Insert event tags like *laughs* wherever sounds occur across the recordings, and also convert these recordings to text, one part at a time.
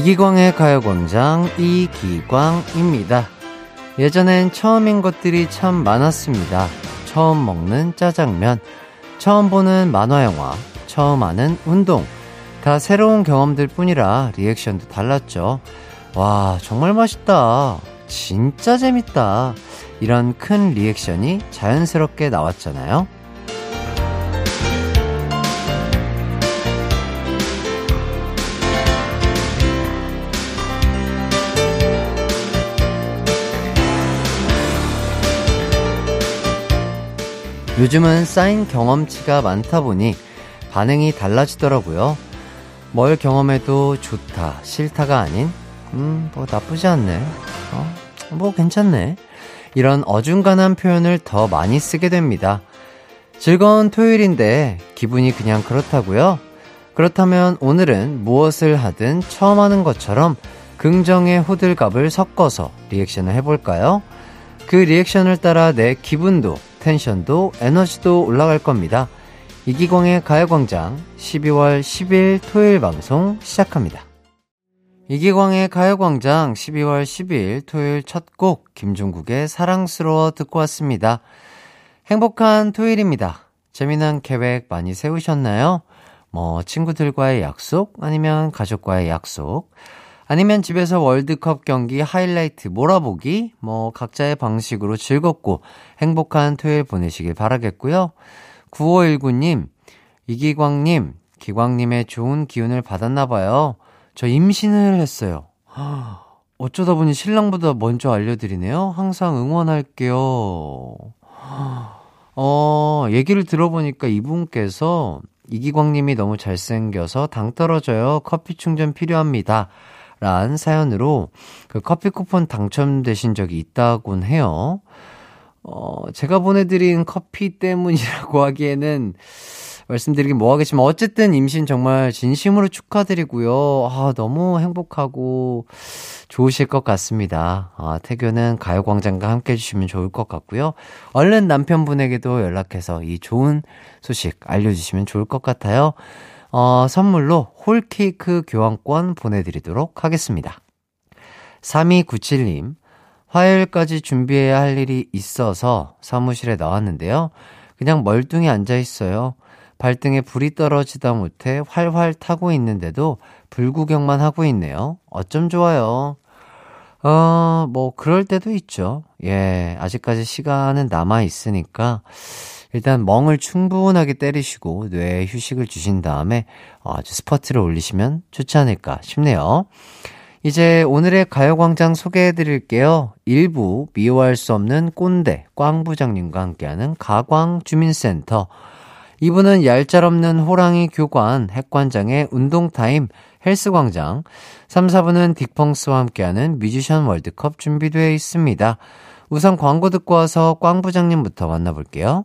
이기광의 가요광장 이기광입니다. 예전엔 처음인 것들이 참 많았습니다. 처음 먹는 짜장면, 처음 보는 만화영화, 처음 하는 운동. 다 새로운 경험들 뿐이라 리액션도 달랐죠. 와, 정말 맛있다. 진짜 재밌다. 이런 큰 리액션이 자연스럽게 나왔잖아요. 요즘은 쌓인 경험치가 많다 보니 반응이 달라지더라고요. 뭘 경험해도 좋다, 싫다가 아닌, 음, 뭐 나쁘지 않네. 어, 뭐 괜찮네. 이런 어중간한 표현을 더 많이 쓰게 됩니다. 즐거운 토요일인데 기분이 그냥 그렇다고요? 그렇다면 오늘은 무엇을 하든 처음 하는 것처럼 긍정의 호들갑을 섞어서 리액션을 해볼까요? 그 리액션을 따라 내 기분도 텐션도 에너지도 올라갈 겁니다. 이기광의 가요광장 12월 10일 토요일 방송 시작합니다. 이기광의 가요광장 12월 10일 토요일 첫 곡 김종국의 사랑스러워 듣고 왔습니다. 행복한 토요일입니다. 재미난 계획 많이 세우셨나요? 뭐 친구들과의 약속 아니면 가족과의 약속 아니면 집에서 월드컵 경기 하이라이트 몰아보기, 뭐, 각자의 방식으로 즐겁고 행복한 토요일 보내시길 바라겠고요. 9519님, 이기광님, 기광님의 좋은 기운을 받았나봐요. 저 임신을 했어요. *gasps* 어쩌다 보니 신랑보다 먼저 알려드리네요. 항상 응원할게요. *gasps* 어, 얘기를 들어보니까 이분께서 이기광님이 너무 잘생겨서 당 떨어져요. 커피 충전 필요합니다. 란 사연으로 그 커피 쿠폰 당첨되신 적이 있다곤 해요. 어, 제가 보내드린 커피 때문이라고 *laughs* 하기에는 말씀드리긴 뭐하겠지만 어쨌든 임신 정말 진심으로 축하드리고요. 아, 너무 행복하고 좋으실 것 같습니다. 아, 태교는 가요광장과 함께 해주시면 좋을 것 같고요. 얼른 남편분에게도 연락해서 이 좋은 소식 알려주시면 좋을 것 같아요. 어, 선물로 홀케이크 교환권 보내드리도록 하겠습니다. 3297님, 화요일까지 준비해야 할 일이 있어서 사무실에 나왔는데요. 그냥 멀뚱히 앉아 있어요. 발등에 불이 떨어지다 못해 활활 타고 있는데도 불구경만 하고 있네요. 어쩜 좋아요. 어, 뭐, 그럴 때도 있죠. 예, 아직까지 시간은 남아 있으니까, 일단 멍을 충분하게 때리시고 뇌에 휴식을 주신 다음에 아주 스퍼트를 올리시면 좋지 않을까 싶네요. 이제 오늘의 가요광장 소개해 드릴게요. 일부 미워할 수 없는 꼰대, 꽝 부장님과 함께하는 가광 주민센터. 이분은 얄짤없는 호랑이 교관, 핵관장의 운동타임, 헬스광장. 3, 4분은 딕펑스와 함께하는 뮤지션 월드컵 준비되어 있습니다. 우선 광고 듣고 와서 꽝 부장님부터 만나볼게요.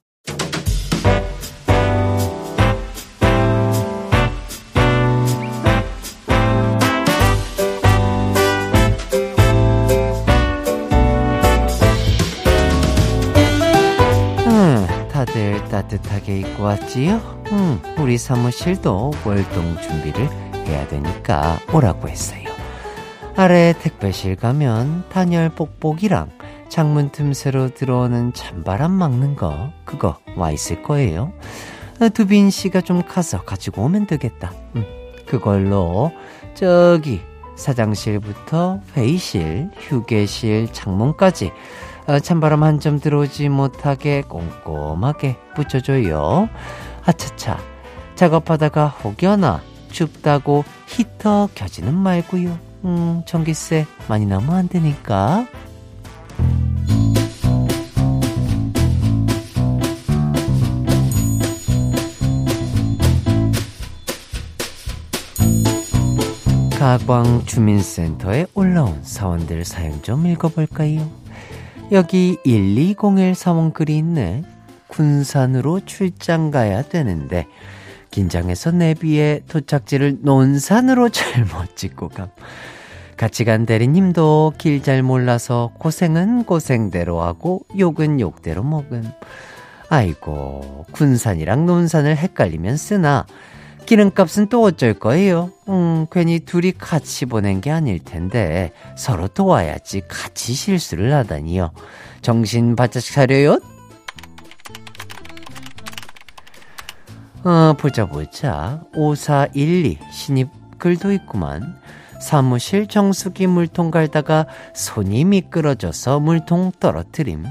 다들 따뜻하게 입고 왔지요? 음, 우리 사무실도 월동 준비를 해야 되니까 오라고 했어요. 아래 택배실 가면 단열 뽁뽁이랑 창문 틈새로 들어오는 찬바람 막는 거 그거 와 있을 거예요. 아, 두빈 씨가 좀 가서 가지고 오면 되겠다. 음, 그걸로 저기 사장실부터 회의실, 휴게실, 창문까지 어, 찬바람 한 점 들어오지 못하게 꼼꼼하게 붙여줘요. 아차차, 작업하다가 혹여나 춥다고 히터 켜지는 말고요. 음, 전기세 많이 나면 안 되니까. 가광 주민센터에 올라온 사원들 사연 좀 읽어볼까요? 여기 1201 사원 글이 있네. 군산으로 출장 가야 되는데 긴장해서 내비에 도착지를 논산으로 잘못 찍고 감. 같이 간 대리님도 길 잘 몰라서 고생은 고생대로 하고 욕은 욕대로 먹음. 아이고, 군산이랑 논산을 헷갈리면 쓰나. 기름값은 또 어쩔 거예요? 음, 괜히 둘이 같이 보낸 게 아닐 텐데, 서로 도와야지 같이 실수를 하다니요. 정신 바짝 차려요? 어, 보자, 보자. 5412 신입 글도 있구만. 사무실 정수기 물통 갈다가 손이 미끄러져서 물통 떨어뜨림.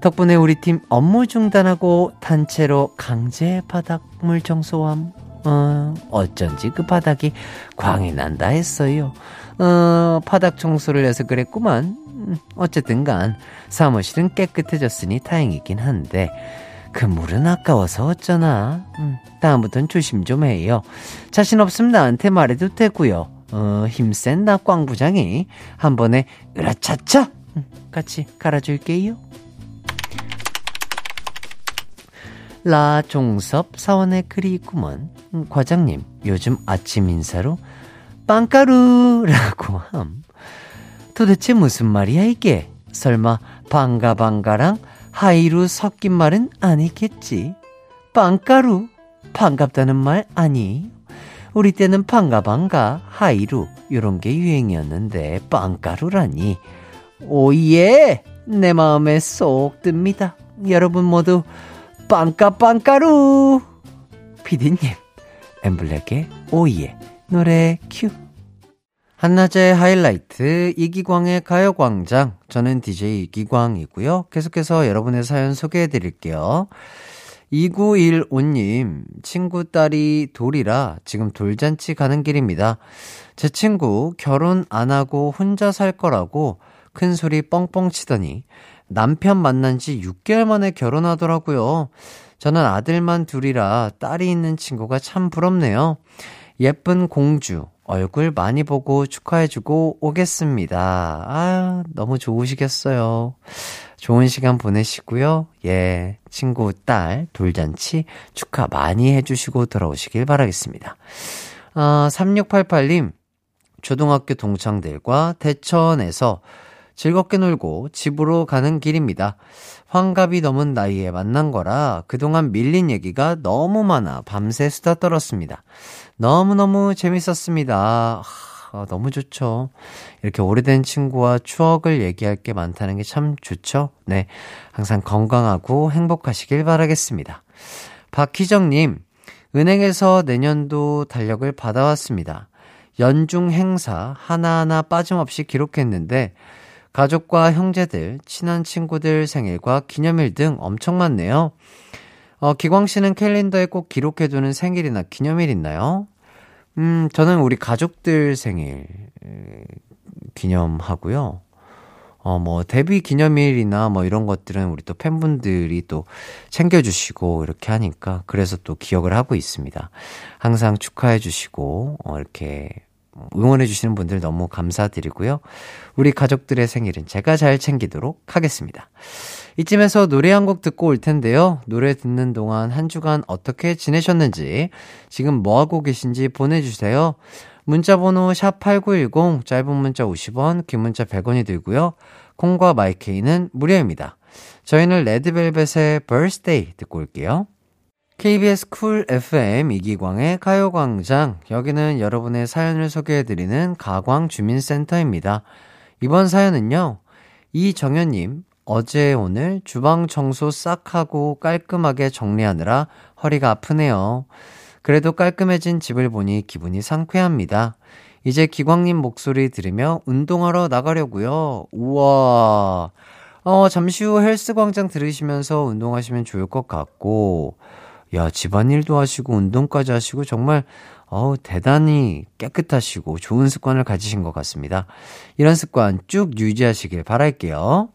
덕분에 우리 팀 업무 중단하고 단체로 강제 바닥물 청소함. 어, 어쩐지 그 바닥이 광이 난다 했어요. 어, 바닥 청소를 해서 그랬구만. 음, 어쨌든 간 사무실은 깨끗해졌으니 다행이긴 한데 그 물은 아까워서 어쩌나. 음, 다음부턴 조심 좀 해요. 자신 없으면 나한테 말해도 되고요. 어, 힘센 나꽝 부장이 한 번에 으라차차 같이 갈아줄게요. 라종섭 사원의 글이 있구먼. 음, 과장님, 요즘 아침 인사로 빵가루라고 함. 도대체 무슨 말이야 이게? 설마 반가 반가랑 하이루 섞인 말은 아니겠지? 빵가루 반갑다는 말 아니? 우리 때는 반가반가, 하이루, 요런 게 유행이었는데, 빵가루라니. Oh yeah! 내 마음에 쏙 듭니다. 여러분 모두, 빵까빵가루! 피디님, 엠블랙의 Oh Yeah. 노래 큐. 한낮의 하이라이트, 이기광의 가요광장. 저는 DJ 이기광이고요. 계속해서 여러분의 사연 소개해 드릴게요. 2915님, 친구 딸이 돌이라 지금 돌잔치 가는 길입니다. 제 친구 결혼 안 하고 혼자 살 거라고 큰 소리 뻥뻥 치더니 남편 만난 지 6개월 만에 결혼하더라고요. 저는 아들만 둘이라 딸이 있는 친구가 참 부럽네요. 예쁜 공주, 얼굴 많이 보고 축하해주고 오겠습니다. 아 너무 좋으시겠어요. 좋은 시간 보내시고요. 예, 친구 딸 돌잔치 축하 많이 해주시고 돌아오시길 바라겠습니다. 아, 3688님, 초등학교 동창들과 대천에서 즐겁게 놀고 집으로 가는 길입니다. 환갑이 넘은 나이에 만난 거라 그동안 밀린 얘기가 너무 많아 밤새 수다 떨었습니다. 너무너무 재밌었습니다. 아, 너무 좋죠. 이렇게 오래된 친구와 추억을 얘기할 게 많다는 게 참 좋죠. 네. 항상 건강하고 행복하시길 바라겠습니다. 박희정님, 은행에서 내년도 달력을 받아왔습니다. 연중 행사 하나하나 빠짐없이 기록했는데, 가족과 형제들, 친한 친구들 생일과 기념일 등 엄청 많네요. 어, 기광 씨는 캘린더에 꼭 기록해두는 생일이나 기념일 있나요? 음, 저는 우리 가족들 생일 기념하고요. 어, 뭐, 데뷔 기념일이나 뭐 이런 것들은 우리 또 팬분들이 또 챙겨주시고 이렇게 하니까 그래서 또 기억을 하고 있습니다. 항상 축하해주시고, 어, 이렇게 응원해주시는 분들 너무 감사드리고요. 우리 가족들의 생일은 제가 잘 챙기도록 하겠습니다. 이쯤에서 노래 한 곡 듣고 올 텐데요. 노래 듣는 동안 한 주간 어떻게 지내셨는지, 지금 뭐하고 계신지 보내주세요. 문자번호 샵8910, 짧은 문자 50원, 긴 문자 100원이 들고요. 콩과 마이케이는 무료입니다. 저희는 레드벨벳의 birthday 듣고 올게요. KBS 쿨 FM 이기광의 가요광장. 여기는 여러분의 사연을 소개해드리는 가광주민센터입니다. 이번 사연은요, 이정현님, 어제 오늘 주방 청소 싹 하고 깔끔하게 정리하느라 허리가 아프네요. 그래도 깔끔해진 집을 보니 기분이 상쾌합니다. 이제 기광님 목소리 들으며 운동하러 나가려고요. 우와. 어, 잠시 후 헬스 광장 들으시면서 운동하시면 좋을 것 같고, 야, 집안일도 하시고, 운동까지 하시고, 정말, 어우, 대단히 깨끗하시고, 좋은 습관을 가지신 것 같습니다. 이런 습관 쭉 유지하시길 바랄게요.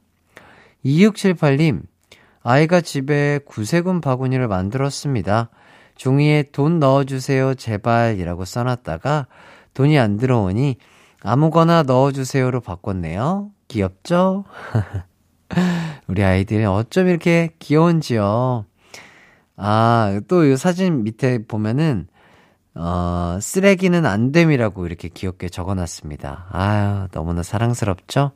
2678님, 아이가 집에 구세군 바구니를 만들었습니다. 종이에 돈 넣어주세요, 제발, 이라고 써놨다가 돈이 안 들어오니 아무거나 넣어주세요로 바꿨네요. 귀엽죠? *laughs* 우리 아이들이 어쩜 이렇게 귀여운지요. 아, 또 이 사진 밑에 보면은, 어, 쓰레기는 안 됨이라고 이렇게 귀엽게 적어 놨습니다. 아유, 너무나 사랑스럽죠?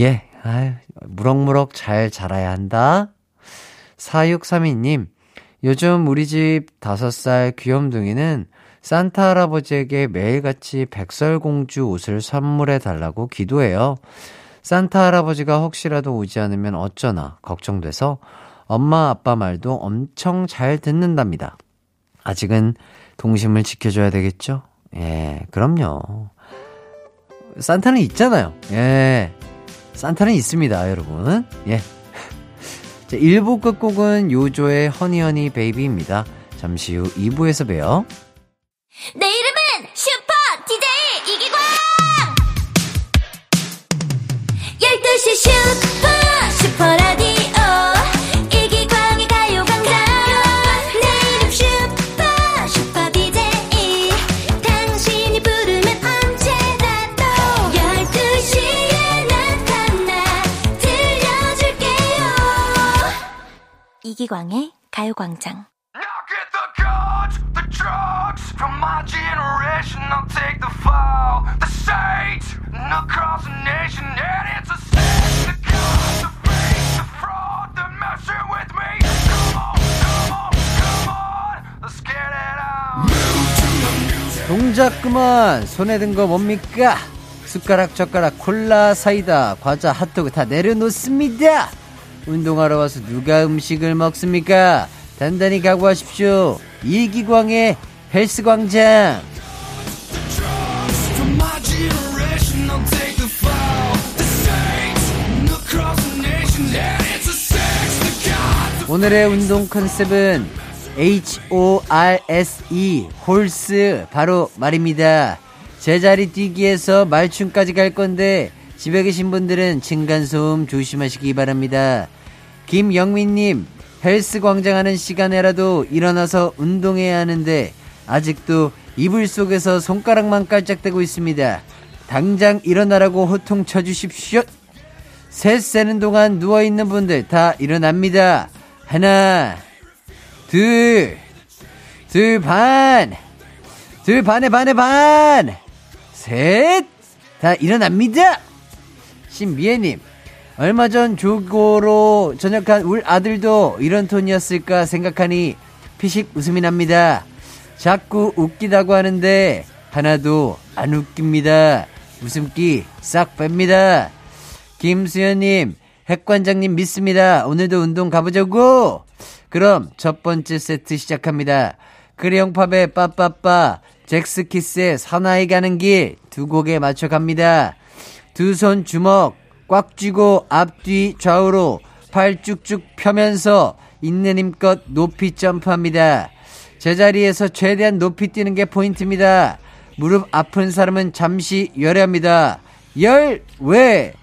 예, 아유, 무럭무럭 잘 자라야 한다. 4632님, 요즘 우리 집 5살 귀염둥이는 산타 할아버지에게 매일같이 백설공주 옷을 선물해 달라고 기도해요. 산타 할아버지가 혹시라도 오지 않으면 어쩌나 걱정돼서 엄마 아빠 말도 엄청 잘 듣는답니다. 아직은 동심을 지켜줘야 되겠죠? 예, 그럼요. 산타는 있잖아요. 예. 산타는 있습니다, 여러분. 예. *laughs* 자, 1부 끝곡은 요조의 허니허니 베이비입니다. 잠시 후 2부에서 봬요. 내 이름은 슈퍼 DJ 이기광! 12시 슈퍼 슈퍼라 come on, come on, let's get it on. 동작 그만 손에 든 거 뭡니까? 숟가락 젓가락 콜라 사이다 과자 핫도그 다 내려놓습니다 운동하러 와서 누가 음식을 먹습니까? 단단히 각오하십시오 이기광의 헬스광장. 오늘의 운동 컨셉은 H-O-R-S-E 홀스 바로 말입니다. 제자리 뛰기에서 말춤까지 갈 건데 집에 계신 분들은 층간소음 조심하시기 바랍니다. 김영민님 헬스 광장 하는 시간에라도 일어나서 운동해야 하는데 아직도 이불 속에서 손가락만 깔짝대고 있습니다. 당장 일어나라고 호통 쳐주십시오. 셋 세는 동안 누워있는 분들 다 일어납니다. 하나, 둘, 둘 반, 둘 반에 반에 반, 셋, 다 일어납니다. 신미애님, 얼마 전 조고로 전역한 울 아들도 이런 톤이었을까 생각하니 피식 웃음이 납니다. 자꾸 웃기다고 하는데 하나도 안 웃깁니다. 웃음기 싹 뺍니다. 김수현님, 핵관장님 믿습니다. 오늘도 운동 가보자고! 그럼 첫 번째 세트 시작합니다. 크레용팝의 빠빠빠, 잭스키스의 사나이 가는 길 두 곡에 맞춰 갑니다. 두 손 주먹 꽉 쥐고 앞뒤 좌우로 팔 쭉쭉 펴면서 있는 힘껏 높이 점프합니다. 제자리에서 최대한 높이 뛰는 게 포인트입니다. 무릎 아픈 사람은 잠시 열외합니다. 열외.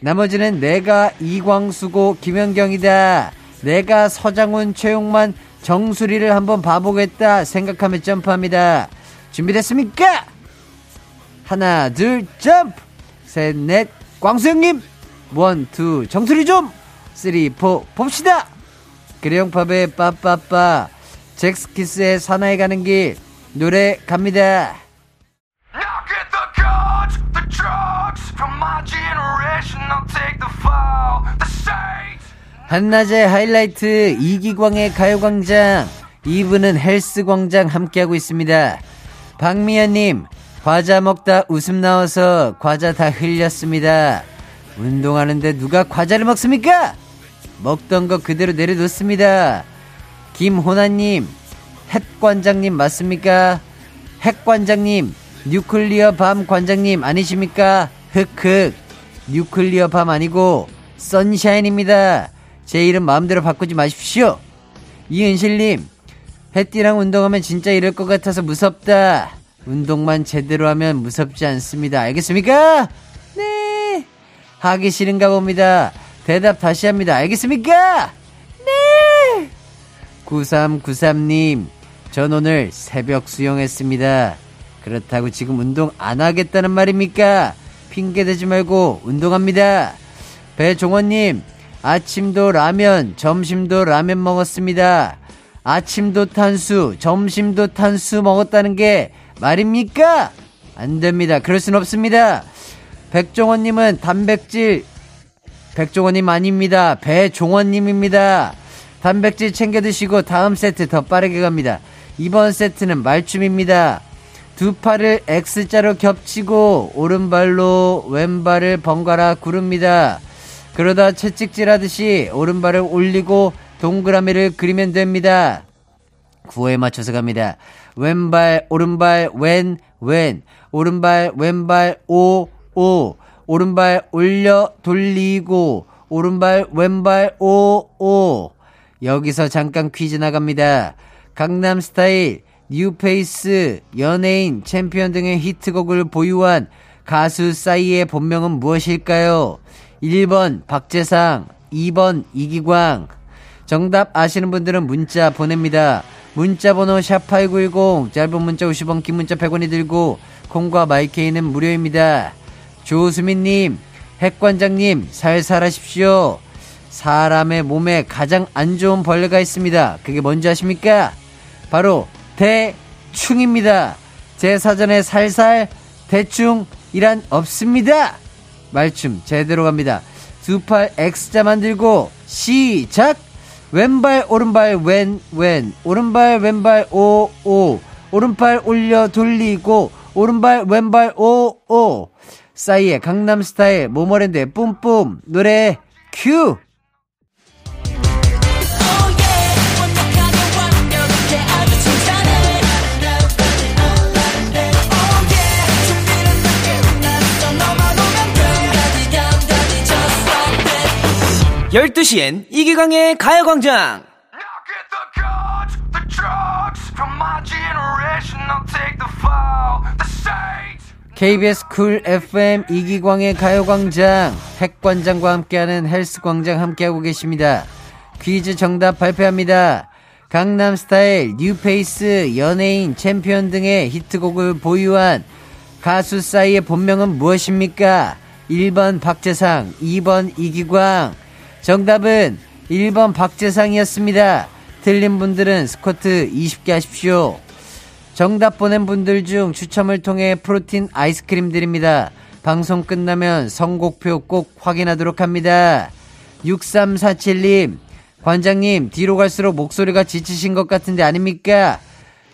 나머지는 내가 이광수고 김연경이다. 내가 서장훈, 최홍만, 정수리를 한번 봐보겠다 생각하며 점프합니다. 준비됐습니까? 하나, 둘, 점프! 셋, 넷, 광수형님! One, two, 정수리 좀! Three, four, 봅시다! 크레용팝의 빠빠빠, 잭스키스의 사나이 가는 길, 노래 갑니다. 한낮의 하이라이트 이기광의 가요광장 2부는 헬스광장 함께하고 있습니다. 박미연님 과자 먹다 웃음 나와서 과자 다 흘렸습니다. 운동하는데 누가 과자를 먹습니까? 먹던 거 그대로 내려놓습니다. 김호나님 햇관장님 맞습니까? 핵관장님 뉴클리어 밤 관장님 아니십니까? 흑흑 뉴클리어 밤 아니고 선샤인입니다. 제 이름 마음대로 바꾸지 마십시오. 이은실님, 햇띠랑 운동하면 진짜 이럴 것 같아서 무섭다. 운동만 제대로 하면 무섭지 않습니다. 알겠습니까? 네. 하기 싫은가 봅니다. 대답 다시 합니다. 알겠습니까? 네. 9393님, 전 오늘 새벽 수영했습니다. 그렇다고 지금 운동 안 하겠다는 말입니까? 핑계 대지 말고 운동합니다. 배종원님, 아침도 라면, 점심도 라면 먹었습니다. 아침도 탄수, 점심도 탄수 먹었다는 게 말입니까? 안 됩니다. 그럴 순 없습니다. 백종원님은 단백질, 백종원님 아닙니다. 배종원님입니다. 단백질 챙겨 드시고 다음 세트 더 빠르게 갑니다. 이번 세트는 말춤입니다. 두 팔을 X자로 겹치고 오른발로 왼발을 번갈아 구릅니다. 그러다 채찍질 하듯이 오른발을 올리고 동그라미를 그리면 됩니다. 구호에 맞춰서 갑니다. 왼발, 오른발, 왼, 왼. 오른발, 왼발, 오, 오. 오른발 올려 돌리고. 오른발, 왼발, 오, 오. 여기서 잠깐 퀴즈 나갑니다. 강남 스타일, New Face, 연예인, 챔피언 등의 히트곡을 보유한 가수 싸이의 본명은 무엇일까요? 1번 박재상, 2번 이기광. 정답 아시는 분들은 문자 보냅니다. 문자 번호 샵8910, 짧은 문자 50원, 긴 문자 100원이 들고, 콩과 마이케이는 무료입니다. 조수민님, 핵관장님, 살살 하십시오. 사람의 몸에 가장 안 좋은 벌레가 있습니다. 그게 뭔지 아십니까? 바로 대충입니다. 제 사전에 살살 대충이란 없습니다. 말춤 제대로 갑니다. 두 팔 X자 만들고 시작! 왼발 오른발 왼 왼. 오른발 왼발 오 오. 오른팔 올려 돌리고 오른발 왼발 오 오. 싸이의 강남스타일 모모랜드의 뿜뿜. 노래 큐 열두 시엔 이기광의 가요광장. KBS 쿨 FM 이기광의 가요광장 핵관장과 함께하는 헬스광장 함께하고 계십니다. 퀴즈 정답 발표합니다. 강남스타일, New Face, 연예인, 챔피언 등의 히트곡을 보유한 가수 싸이의 본명은 무엇입니까? 1번 박재상, 2번 이기광. 정답은 1번 박재상이었습니다. 틀린 분들은 스쿼트 20개 하십시오. 정답 보낸 분들 중 추첨을 통해 프로틴 아이스크림 드립니다. 방송 끝나면 선곡표 꼭 확인하도록 합니다. 6347님, 관장님, 뒤로 갈수록 목소리가 지치신 것 같은데 아닙니까?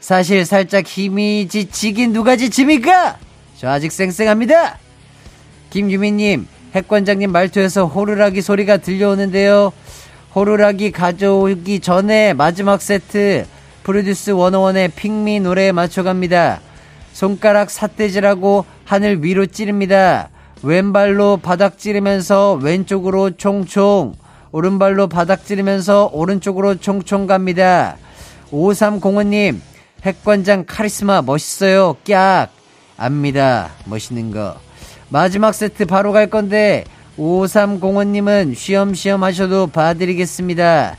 사실 살짝 힘이 지치긴 누가 지칩니까? 저 아직 쌩쌩합니다! 김유미님, 핵관장님 말투에서 호루라기 소리가 들려오는데요. 호루라기 가져오기 전에 마지막 세트 프로듀스 101의 핑미 노래에 맞춰갑니다. 손가락 삿대질하고 하늘 위로 찌릅니다. 왼발로 바닥 찌르면서 왼쪽으로 총총, 오른발로 바닥 찌르면서 오른쪽으로 총총 갑니다. 5305님, 핵관장 카리스마 멋있어요. 깍! 압니다. 멋있는 거. 마지막 세트 바로 갈 건데 5305님은 쉬엄쉬엄 하셔도 봐드리겠습니다.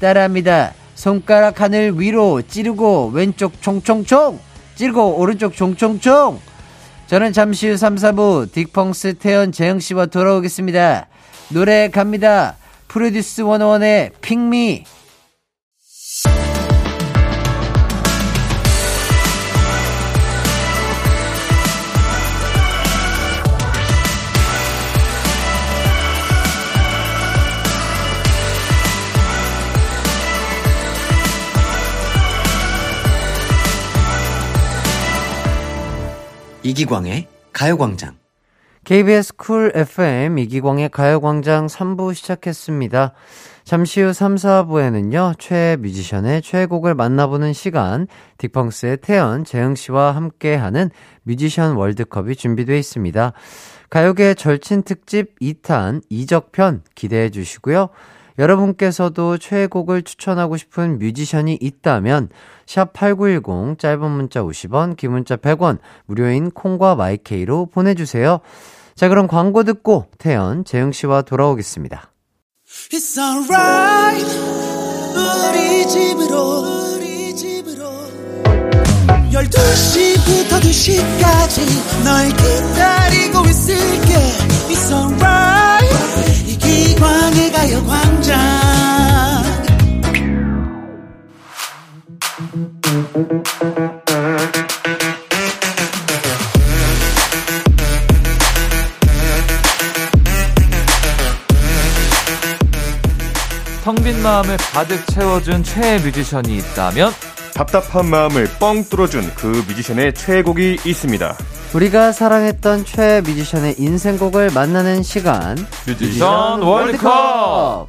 따라합니다. 손가락 하늘 위로 찌르고 왼쪽 총총총 찌르고 오른쪽 총총총 저는 잠시 후 3, 4부 딕펑스 태연 재영씨와 돌아오겠습니다. 노래 갑니다. 프로듀스 101의 핑미 이기광의 가요광장 KBS 쿨 FM 이기광의 가요광장 3부 시작했습니다. 잠시 후 3, 4부에는요, 최애 뮤지션의 최애곡을 만나보는 시간, 딕펑스의 태현, 재흥씨와 함께하는 뮤지션 월드컵이 준비되어 있습니다. 가요계 절친 특집 2탄 이적편 기대해 주시고요. 여러분께서도 최애곡을 추천하고 싶은 뮤지션이 있다면 샵 8910 짧은 문자 50원, 긴 문자 100원, 무료인 콩과 마이케이로 보내주세요. 자, 그럼 광고 듣고 태연, 재영 씨와 돌아오겠습니다. 12시 1시부터 2시까지 널 기다리고 있을게 It's alright 이기광의 가요광장. 텅 빈 마음을 가득 채워준 최애 뮤지션이 있다면 답답한 마음을 뻥 뚫어준 그 뮤지션의 최애곡이 있습니다. 우리가 사랑했던 최애 뮤지션의 인생곡을 만나는 시간. 뮤지션 월드컵.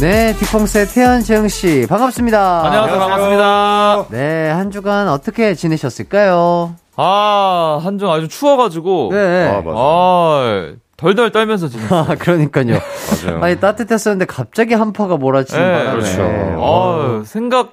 네, 딕펑스의 태현 재흥 씨 반갑습니다. 안녕하세요. 반갑습니다. 네, 한 주간 어떻게 지내셨을까요? 아, 한중 아주 추워가지고. 네. 아, 맞아. 아, 덜덜 떨면서 지냈어요. *laughs* 아, 그러니까요. 맞아요. 아니 따뜻했었는데 갑자기 한파가 몰아치는 네, 바람에. 그렇죠. 아, 생각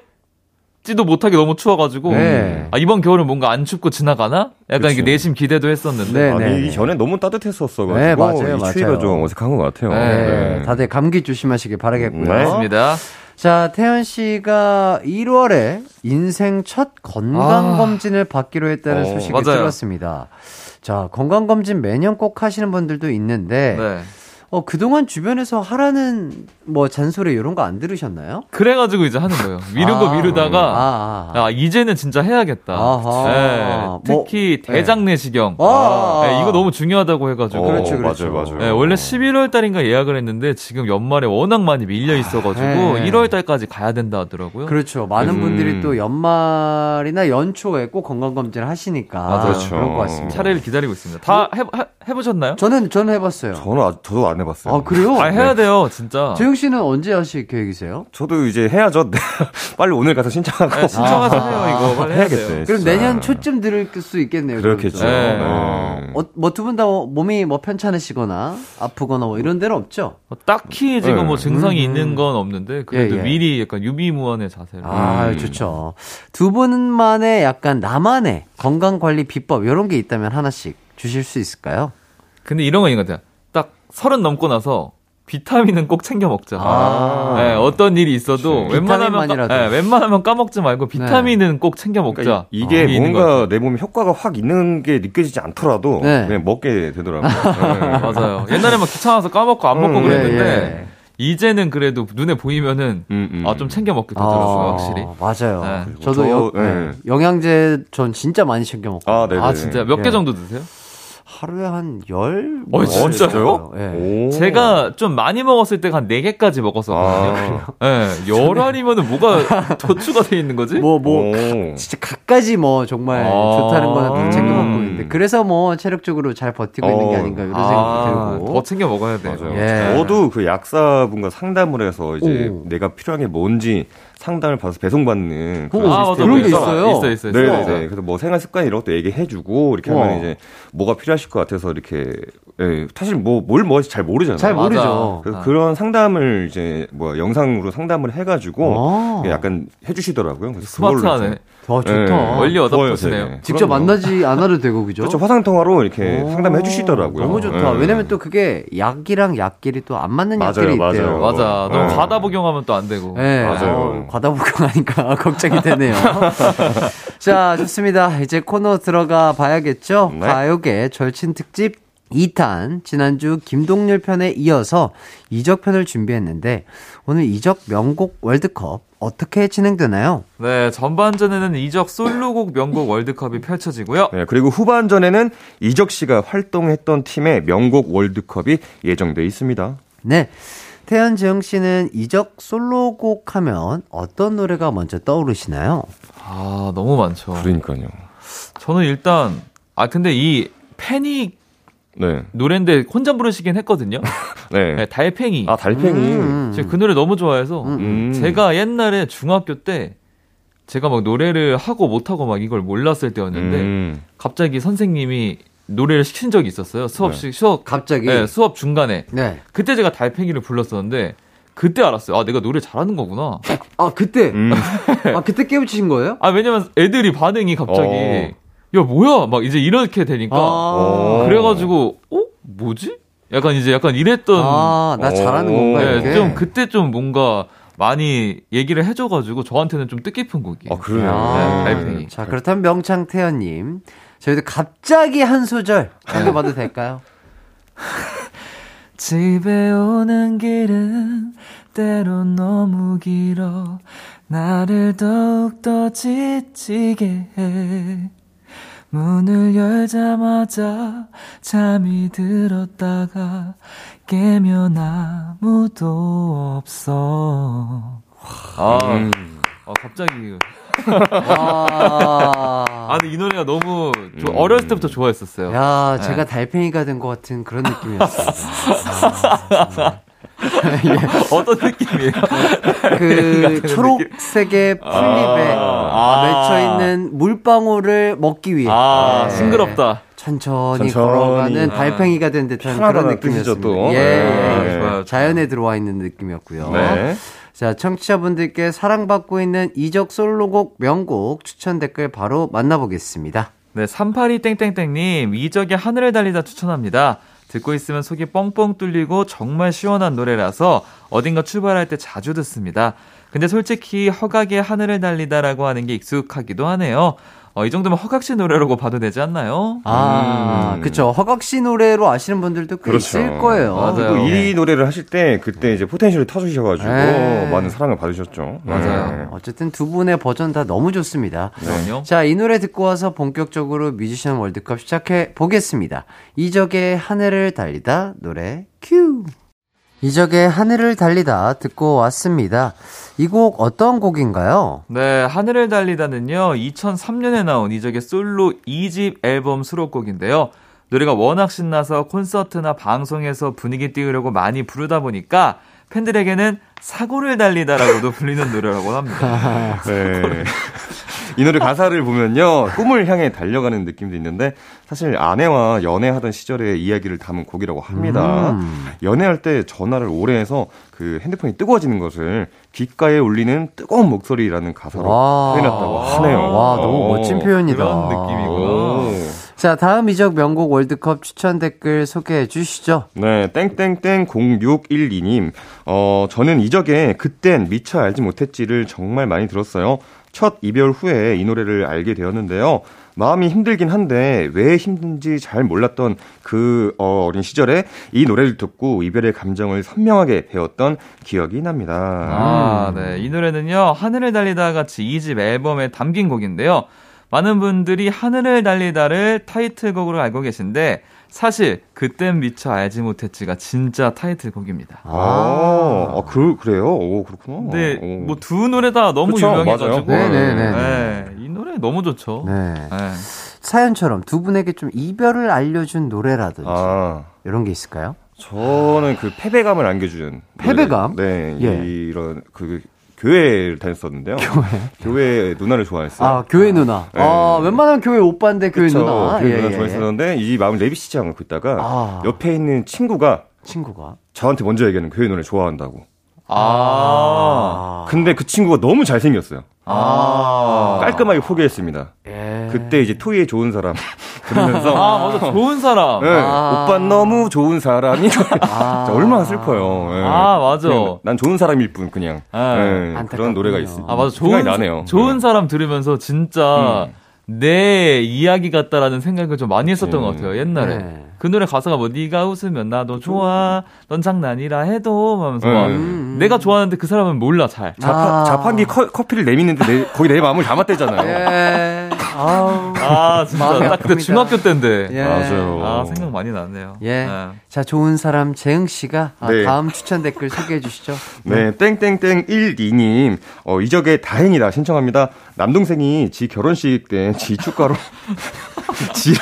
지도 못하게 너무 추워가지고. 네. 아, 이번 겨울은 뭔가 안 춥고 지나가나? 약간 이게 그치. 내심 기대도 했었는데. 네, 아니, 네. 이 전에 너무 따뜻했었어가지고 네, 맞아요, 이 추위가 맞아요. 좀 어색한 것 같아요. 네, 다들 감기 조심하시길 바라겠고요. 네. 맞습니다. 자, 태연 씨가 1월에 인생 첫 건강검진을 받기로 했다는 어, 소식을 맞아요. 들었습니다. 자, 건강검진 매년 꼭 하시는 분들도 있는데, 네. 어, 그동안 주변에서 하라는 뭐 잔소리 이런 거 안 들으셨나요? 그래가지고 이제 하는 거예요. 미루고 아, 미루다가. 아, 아. 아, 이제는 진짜 해야겠다. 아하. 네, 뭐, 특히 대장 내시경. 아, 네, 이거 너무 중요하다고 해가지고. 어, 그렇죠, 그렇죠. 맞아요, 맞아요. 네, 원래 11월 달인가 예약을 했는데 지금 연말에 워낙 많이 밀려 있어가지고 네. 1월 달까지 가야 된다 하더라고요. 그렇죠. 많은 음. 분들이 또 연말이나 연초에 꼭 건강검진을 하시니까. 그렇죠. 그럴 것 같습니다. 차례를 기다리고 있습니다. 다 해, 해, 해보셨나요? 저는, 저는 해봤어요. 저는 아, 저도 안 해봤어요. 아, 그래요? 아, 해야 돼요, 진짜. 재영 씨는 언제 하실 계획이세요? 저도 이제 해야죠. *laughs* 빨리 오늘 가서 신청하고 네, 신청하세요, 이거. 빨리 해야. 해야겠어요. 그럼. 내년 초쯤 들을 수 있겠네요. 그렇겠죠. 네. 네. 어, 뭐두 분 다 몸이 뭐 편찮으시거나 아프거나 뭐 이런 데는 없죠? 뭐 딱히 지금 네. 뭐 증상이 음, 있는 건 없는데 그래도 예, 예. 미리 약간 유비무원의 자세로. 아, 음. 좋죠. 두 분만의 약간 나만의 건강 관리 비법 이런 게 있다면 하나씩 주실 수 있을까요? 근데 이런 거 있는 것 같아요. 딱 서른 넘고 나서 비타민은 꼭 챙겨 먹자. 아. 네, 어떤 일이 있어도 그치. 웬만하면, 까. 네, 웬만하면 까먹지 말고 비타민은 꼭 챙겨 먹자. 그러니까 이게 것 뭔가. 내 몸에 효과가 확 있는 게 느껴지지 않더라도 네. 그냥 먹게 되더라고요. *laughs* 네. 맞아요. 옛날에 막 귀찮아서 까먹고 안 먹고 음, 그랬는데 예, 예. 이제는 그래도 눈에 보이면은 음, 음. 아좀 챙겨 먹게 되더라고요, 아, 확실히. 맞아요. 네. 저도 저, 여, 네. 네. 영양제 전 진짜 많이 챙겨 먹고. 아. 아 진짜 몇개 예. 정도 드세요? 하루에 한 열? 어, 진짜요? 예. 오. 제가 좀 많이 먹었을 때가 한 4개까지 먹었었거든요. 아. *laughs* 예, 열 알이면 은 뭐가 *laughs* 더 추가 돼 있는 거지? 뭐, 뭐, 오. 진짜 각가지 뭐 정말 아. 좋다는 거는 다 챙겨 먹고 음. 있는데 그래서 뭐 체력적으로 잘 버티고 있는 게 어. 아닌가 이런 아, 생각이 들고 더 챙겨 먹어야 돼요. 예. 저도 그 약사분과 상담을 해서 이제 오. 내가 필요한 게 뭔지 상담을 받아서 배송받는 그런 오, 아, 시스템이 그런 게 있어요? 있어, 있어, 있어. 네네네. 그래서 뭐 생활 습관 이런 것도 얘기해주고 이렇게 우와. 하면 이제 뭐가 필요하실 것 같아서 이렇게 예, 사실 뭐뭘 먹을지 잘 모르잖아요. 잘. 모르죠. 그래서 아. 그런 상담을 이제 뭐 영상으로 상담을 해가지고 아. 약간 해주시더라고요. 그래서 스마트하네. 더 좋다. 네. 원리 어답터시네요. 되게. 직접 그럼요. 만나지 않아도 되고 그죠? 그렇죠. 화상 통화로 이렇게 오, 상담해 주시더라고요. 너무 좋다. 네. 왜냐면 또 그게 약이랑 약끼리 또 안 맞는 맞아요, 약들이 맞아요. 있대요. 맞아. 너무 네. 과다 복용하면 또 안 되고. 네, 맞아요. 어, 과다 복용하니까 *laughs* 걱정이 되네요. *laughs* 자, 좋습니다. 이제 코너 들어가 봐야겠죠? 네. 가요계 절친 특집 2탄. 지난주 김동률 편에 이어서 이적 편을 준비했는데, 오늘 이적 명곡 월드컵 어떻게 진행되나요? 네, 전반전에는 이적 솔로곡 명곡 월드컵이 펼쳐지고요. 네, 그리고 후반전에는 이적 씨가 활동했던 팀의 명곡 월드컵이 예정돼 있습니다. 네. 태연 재영 씨는 이적 솔로곡 하면 어떤 노래가 먼저 떠오르시나요? 아, 너무 많죠. 그러니까요. 저는 일단, 아, 근데 이 패닉 네. 노래인데 혼자 부르시긴 했거든요. *laughs* 네. 네, 달팽이. 아, 달팽이. 음. 제가 그 노래 너무 좋아해서 음. 제가 옛날에 중학교 때 제가 막 노래를 하고 못하고 막 이걸 몰랐을 때였는데 음. 갑자기 선생님이 노래를 시킨 적이 있었어요. 수업 시 수업 갑자기? 네, 수업 중간에 네. 그때 제가 달팽이를 불렀었는데 그때 알았어요. 아 내가 노래 잘하는 거구나. 아, 그때? 음. 아, 그때 깨우치신 거예요? 아 왜냐면 애들이 반응이 갑자기 어. 야 뭐야 막 이제 이렇게 되니까 아. 어. 그래가지고 어 뭐지? 약간 이제 약간 이랬던 아, 나 잘하는 건가, 네, 이렇게? 좀 그때 좀 뭔가 많이 얘기를 해줘가지고 저한테는 좀 뜻깊은 곡이에요. 아. 아, 네, 달팽이. 자, 그렇다면 명창태연님. 저희도 갑자기 한 소절 읽어봐도 될까요? *laughs* 집에 오는 길은 때론 너무 길어 나를 더욱더 지치게 해 문을 열자마자 잠이 들었다가 깨면 아무도 없어 아, 음. 아 갑자기 와. *laughs* 아 근데 이 노래가 너무 저 어렸을 때부터 좋아했었어요 야, 네. 제가 달팽이가 된 것 같은 그런 느낌이었어요. *laughs* 어떤 느낌이에요? 그 초록색의 풀잎에 아. 맺혀 있는 물방울을 먹기 위해 아 네. 싱그럽다 천천히, 천천히. 걸어가는 아. 달팽이가 된 듯한 그런 느낌이었습니다. 또. 예, 네. 예. 좋아요, 좋아요. 자연에 들어와 있는 느낌이었고요. 네. 자, 청취자분들께 사랑받고 있는 이적 솔로곡 명곡 추천 댓글 바로 만나보겠습니다. 네, 382 땡땡땡님, 이적의 하늘을 달리다 추천합니다. 듣고 있으면 속이 뻥뻥 뚫리고 정말 시원한 노래라서 어딘가 출발할 때 자주 듣습니다. 근데 솔직히 허각의 하늘을 달리다라고 하는 게 익숙하기도 하네요. 어, 이 정도면 허각 씨 노래라고 봐도 되지 않나요? 아, 음. 그쵸. 허각 씨 노래로 아시는 분들도 꽤 그렇죠. 있을 거예요. 맞아요. 또 네. 이 노래를 하실 때 그때 이제 potential을 터주셔가지고 네. 많은 사랑을 받으셨죠. 맞아요. 네. 어쨌든 두 분의 버전 다 너무 좋습니다. 그럼요. 자, 이 노래 듣고 와서 본격적으로 뮤지션 월드컵 시작해 보겠습니다. 이적의 하늘을 달리다 노래 큐. 이적의 하늘을 달리다 듣고 왔습니다. 이 곡 어떤 곡인가요? 네, 하늘을 달리다는요, 2003년에 나온 이적의 솔로 2집 앨범 수록곡인데요. 노래가 워낙 신나서 콘서트나 방송에서 분위기 띄우려고 많이 부르다 보니까 팬들에게는 사고를 달리다라고도 불리는 노래라고 합니다. *laughs* 네. 이 노래 가사를 보면요. 꿈을 향해 달려가는 느낌도 있는데 사실 아내와 연애하던 시절의 이야기를 담은 곡이라고 합니다. 음. 연애할 때 전화를 오래 해서 그 핸드폰이 뜨거워지는 것을 귓가에 울리는 뜨거운 목소리라는 가사로 와. 표현했다고 하네요. 와, 너무 어. 멋진 표현이다. 그런 느낌이구나. 오. 자, 다음 이적 명곡 월드컵 추천 댓글 소개해 주시죠. 네, 땡땡땡 0612님. 어, 저는 이적에 그땐 미처 알지 못했지를 정말 많이 들었어요. 첫 이별 후에 이 노래를 알게 되었는데요. 마음이 힘들긴 한데 왜 힘든지 잘 몰랐던 그 어, 어린 시절에 이 노래를 듣고 이별의 감정을 선명하게 배웠던 기억이 납니다. 아, 네. 이 노래는요, 하늘을 달리다 같이 2집 앨범에 담긴 곡인데요. 많은 분들이 하늘을 달리다를 타이틀곡으로 알고 계신데, 사실, 그땐 미처 알지 못했지가 진짜 타이틀곡입니다. 아, 아, 그, 그래요? 오, 그렇구나. 근데, 오. 뭐두 노래 다 너무 그쵸, 유명해가지고. 맞아요. 네네네. 네, 이 노래 너무 좋죠. 네. 네. 사연처럼 두 분에게 좀 이별을 알려준 노래라든지 아. 이런 게 있을까요? 저는 그 패배감을 안겨주는 패배감? 노래. 네, 예. 이런 그 교회를 다녔었는데요. *laughs* 교회 교회 누나를 좋아했어요. 아, 교회 누나. 네. 아, 웬만하면 교회 오빠인데 교회 그쵸, 누나. 교회 예, 누나 예, 예. 좋아했었는데 이 마음을 내비치지 않고 있다가 아. 옆에 있는 친구가 친구가. 저한테 먼저 얘기하는 교회 노래 좋아한다고. 아. 근데 그 친구가 너무 잘생겼어요. 아. 깔끔하게 포기했습니다. 예. 그때 이제 토이의 좋은 사람 *laughs* 들으면서 아, 맞아. 좋은 사람. 네, 아. 오빠 너무 좋은 사람이 아. *laughs* 얼마나 슬퍼요. 예. 아, 맞아. 난 좋은 사람일 뿐 그냥 네. 예. 그런 노래가 있어. 아, 맞아. 좋은, 나네요. 좋은 네. 사람 들으면서 진짜 내 이야기 같다라는 생각을 좀 많이 했었던 음. 것 같아요, 옛날에. 네. 그 노래 가사가 뭐, 네가 웃으면 나도 좋아, 넌 장난이라 해도, 하면서 막, 음. 내가 좋아하는데 그 사람은 몰라, 잘. 아. 자판, 자판기 커, 커피를 내미는데 내, 거기 내 마음을 담았대잖아요. 예. 아우. 아, 진짜. 마음이 딱 그때. 중학교 때인데. 예. 맞아요. 아, 생각 많이 나네요. 예. 네. 자, 좋은 사람 재흥 씨가 아, 네. 다음 추천 댓글 소개해 주시죠. 네, 땡땡땡 12님, 어, 이적의 다행이다 신청합니다. 남동생이 지 결혼식 때 지 축가로, *laughs* 지,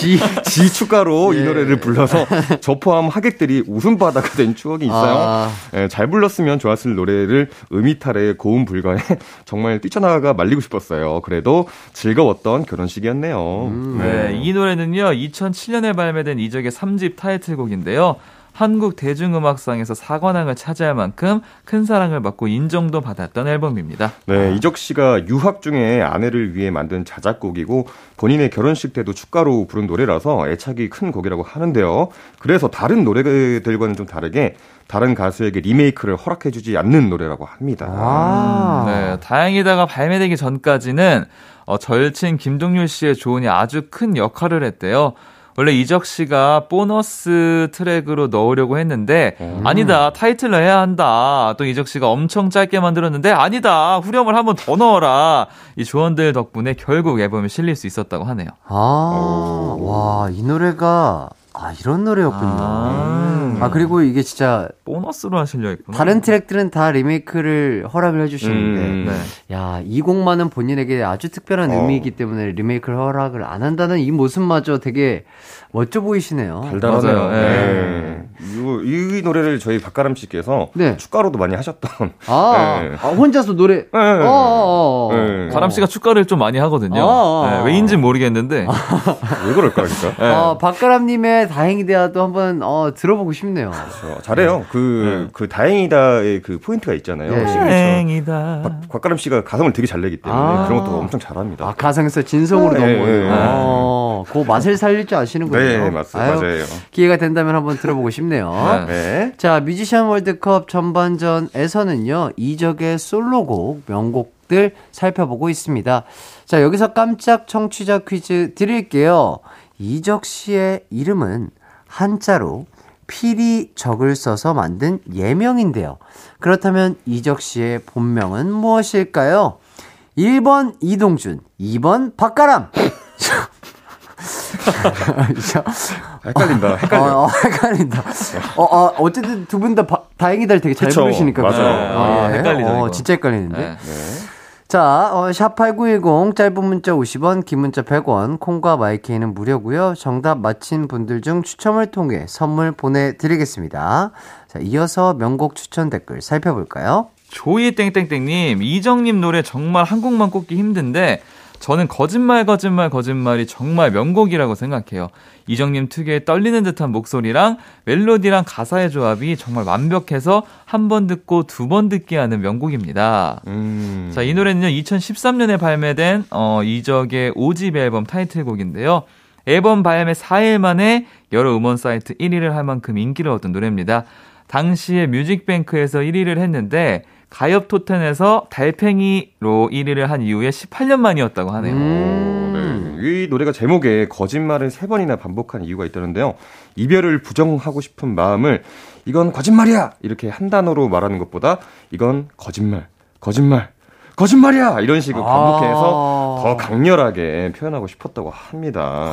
지. 지 축가로 예. 이 노래를 불러서 *laughs* 저 포함 하객들이 웃음바다가 된 추억이 있어요. 아. 예, 잘 불렀으면 좋았을 노래를 음이탈에 고음 불가에 *laughs* 정말 뛰쳐나가 말리고 싶었어요. 그래도 즐거웠던 결혼식이었네요. 네, 이 노래는요, 2007년에 발매된 이적의 3집 타이틀곡인데요. 한국 대중음악상에서 사관왕을 차지할 만큼 큰 사랑을 받고 인정도 받았던 앨범입니다. 네, 이적 씨가 유학 중에 아내를 위해 만든 자작곡이고 본인의 결혼식 때도 축가로 부른 노래라서 애착이 큰 곡이라고 하는데요. 그래서 다른 노래들과는 좀 다르게 다른 가수에게 리메이크를 허락해주지 않는 노래라고 합니다. 아. 네, 다행히다가 발매되기 전까지는 어, 절친 김동률 씨의 조언이 아주 큰 역할을 했대요. 원래 이적 씨가 보너스 트랙으로 넣으려고 했는데 아니다 타이틀로 해야 한다. 또 이적 씨가 엄청 짧게 만들었는데 아니다 후렴을 한번 더 넣어라. 이 조언들 덕분에 결국 앨범에 실릴 수 있었다고 하네요. 아, 와, 이 노래가, 아, 이런 노래였군요. 아, 아, 그리고 이게 진짜, 보너스로 하시려 했구나. 다른 트랙들은 다 리메이크를 허락을 해주시는데, 음, 네. 야, 이 곡만은 본인에게 아주 특별한 어. 의미이기 때문에 리메이크를 허락을 안 한다는 이 모습마저 되게 멋져 보이시네요. 달달하네요. 맞아요. 네. 이, 이 노래를 저희 박가람 씨께서 네. 축가로도 많이 하셨던. 아, *laughs* 네. 아, 혼자서 노래, 네. 어, 어, 어, 어. 네. 가람 씨가 축가를 좀 많이 하거든요. 아, 아, 네, 왜인지 모르겠는데. 왜 그럴까, 그러니까? 네. 어, 박가람님의 다행이다도 한번 어, 들어보고 싶네요. 그렇죠. 잘해요. 그, 그 다행이다의 그 포인트가 있잖아요. 다행이다. 박- 곽가람 씨가 가성을 되게 잘 내기 때문에 아. 그런 것도 엄청 잘합니다. 아, 가상에서 진성으로 네. 네. 어, 그 맛을 *laughs* 살릴 줄 아시는군요. 네, 맞, 아유, 맞아요. 기회가 된다면 한번 들어보고 싶네요. *laughs* 네. 네. 자, 뮤지션 월드컵 전반전에서는요, 이적의 솔로곡, 명곡들 살펴보고 있습니다. 자, 여기서 깜짝 청취자 퀴즈 드릴게요. 이적 씨의 이름은 한자로 필이 적을 써서 만든 예명인데요. 그렇다면 이적 씨의 본명은 무엇일까요? 1번 이동준, 2번 박가람. *laughs* 자, *laughs* 헷갈린다. 헷갈려. 어, 어, 헷갈린다. 어, 어, 어쨌든 두 분 다 다행이다를 되게 잘 그쵸, 부르시니까. 맞아요. 그죠? 아, 헷갈리죠, 어, 이거. 진짜 헷갈리는데. 네. 자, 어, 샵8910 짧은 문자 50원, 긴 문자 100원, 콩과 마이케이는 무료고요. 정답 맞힌 분들 중 추첨을 통해 선물 보내 드리겠습니다. 자, 이어서 명곡 추천 댓글 살펴볼까요? 조이 땡땡땡 님, 이정님 노래 정말 한 곡만 꼽기 힘든데 저는 거짓말 거짓말 거짓말이 정말 명곡이라고 생각해요. 이정님 특유의 떨리는 듯한 목소리랑 멜로디랑 가사의 조합이 정말 완벽해서 한 번 듣고 두 번 듣게 하는 명곡입니다. 음. 자, 이 노래는요, 2013년에 발매된, 어, 이적의 5집 앨범 타이틀곡인데요. 앨범 발매 4일 만에 여러 음원 사이트 1위를 할 만큼 인기를 얻은 노래입니다. 당시에 뮤직뱅크에서 1위를 했는데, 가엽 토텐에서 달팽이로 1위를 한 이후에 18년 만이었다고 하네요. 음. 네. 이 노래가 제목에 거짓말을 세 번이나 반복한 이유가 있다는데요. 이별을 부정하고 싶은 마음을 이건 거짓말이야! 이렇게 한 단어로 말하는 것보다 이건 거짓말, 거짓말, 거짓말이야! 이런 식으로 반복해서 아. 더 강렬하게 표현하고 싶었다고 합니다.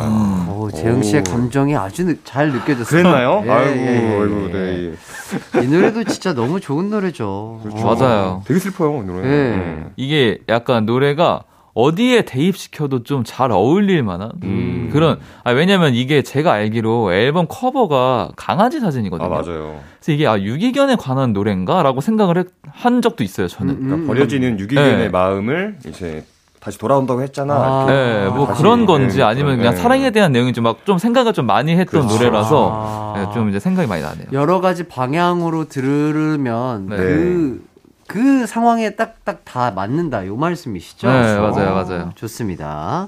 오, 재영 씨의 오. 감정이 아주 느- 잘 느껴졌어요. 그랬나요? 예, 아이고, 예, 예, 아이고, 예. 네. 이 노래도 진짜 너무 좋은 노래죠. 그렇죠. 맞아요. 되게 슬퍼요, 이 노래. 예. 음. 이게 약간 노래가 어디에 대입시켜도 좀 잘 어울릴 만한 음. 그런, 아, 왜냐면 이게 제가 알기로 앨범 커버가 강아지 사진이거든요. 아, 맞아요. 그래서 이게 아 유기견에 관한 노래인가라고 생각을 했- 한 적도 있어요 저는. 음, 그러니까 버려지는 유기견의 네. 마음을 이제 다시 돌아온다고 했잖아. 아. 네, 뭐 다시, 그런 건지 네, 아니면 그냥 네. 사랑에 대한 내용인지 막좀 생각을 좀 많이 했던 그렇죠. 노래라서 아. 네, 좀 이제 생각이 많이 나네요. 여러 가지 방향으로 들으면 네. 그, 그 상황에 딱딱 다 맞는다. 요 말씀이시죠? 네, 맞아요, 어, 맞아요. 좋습니다.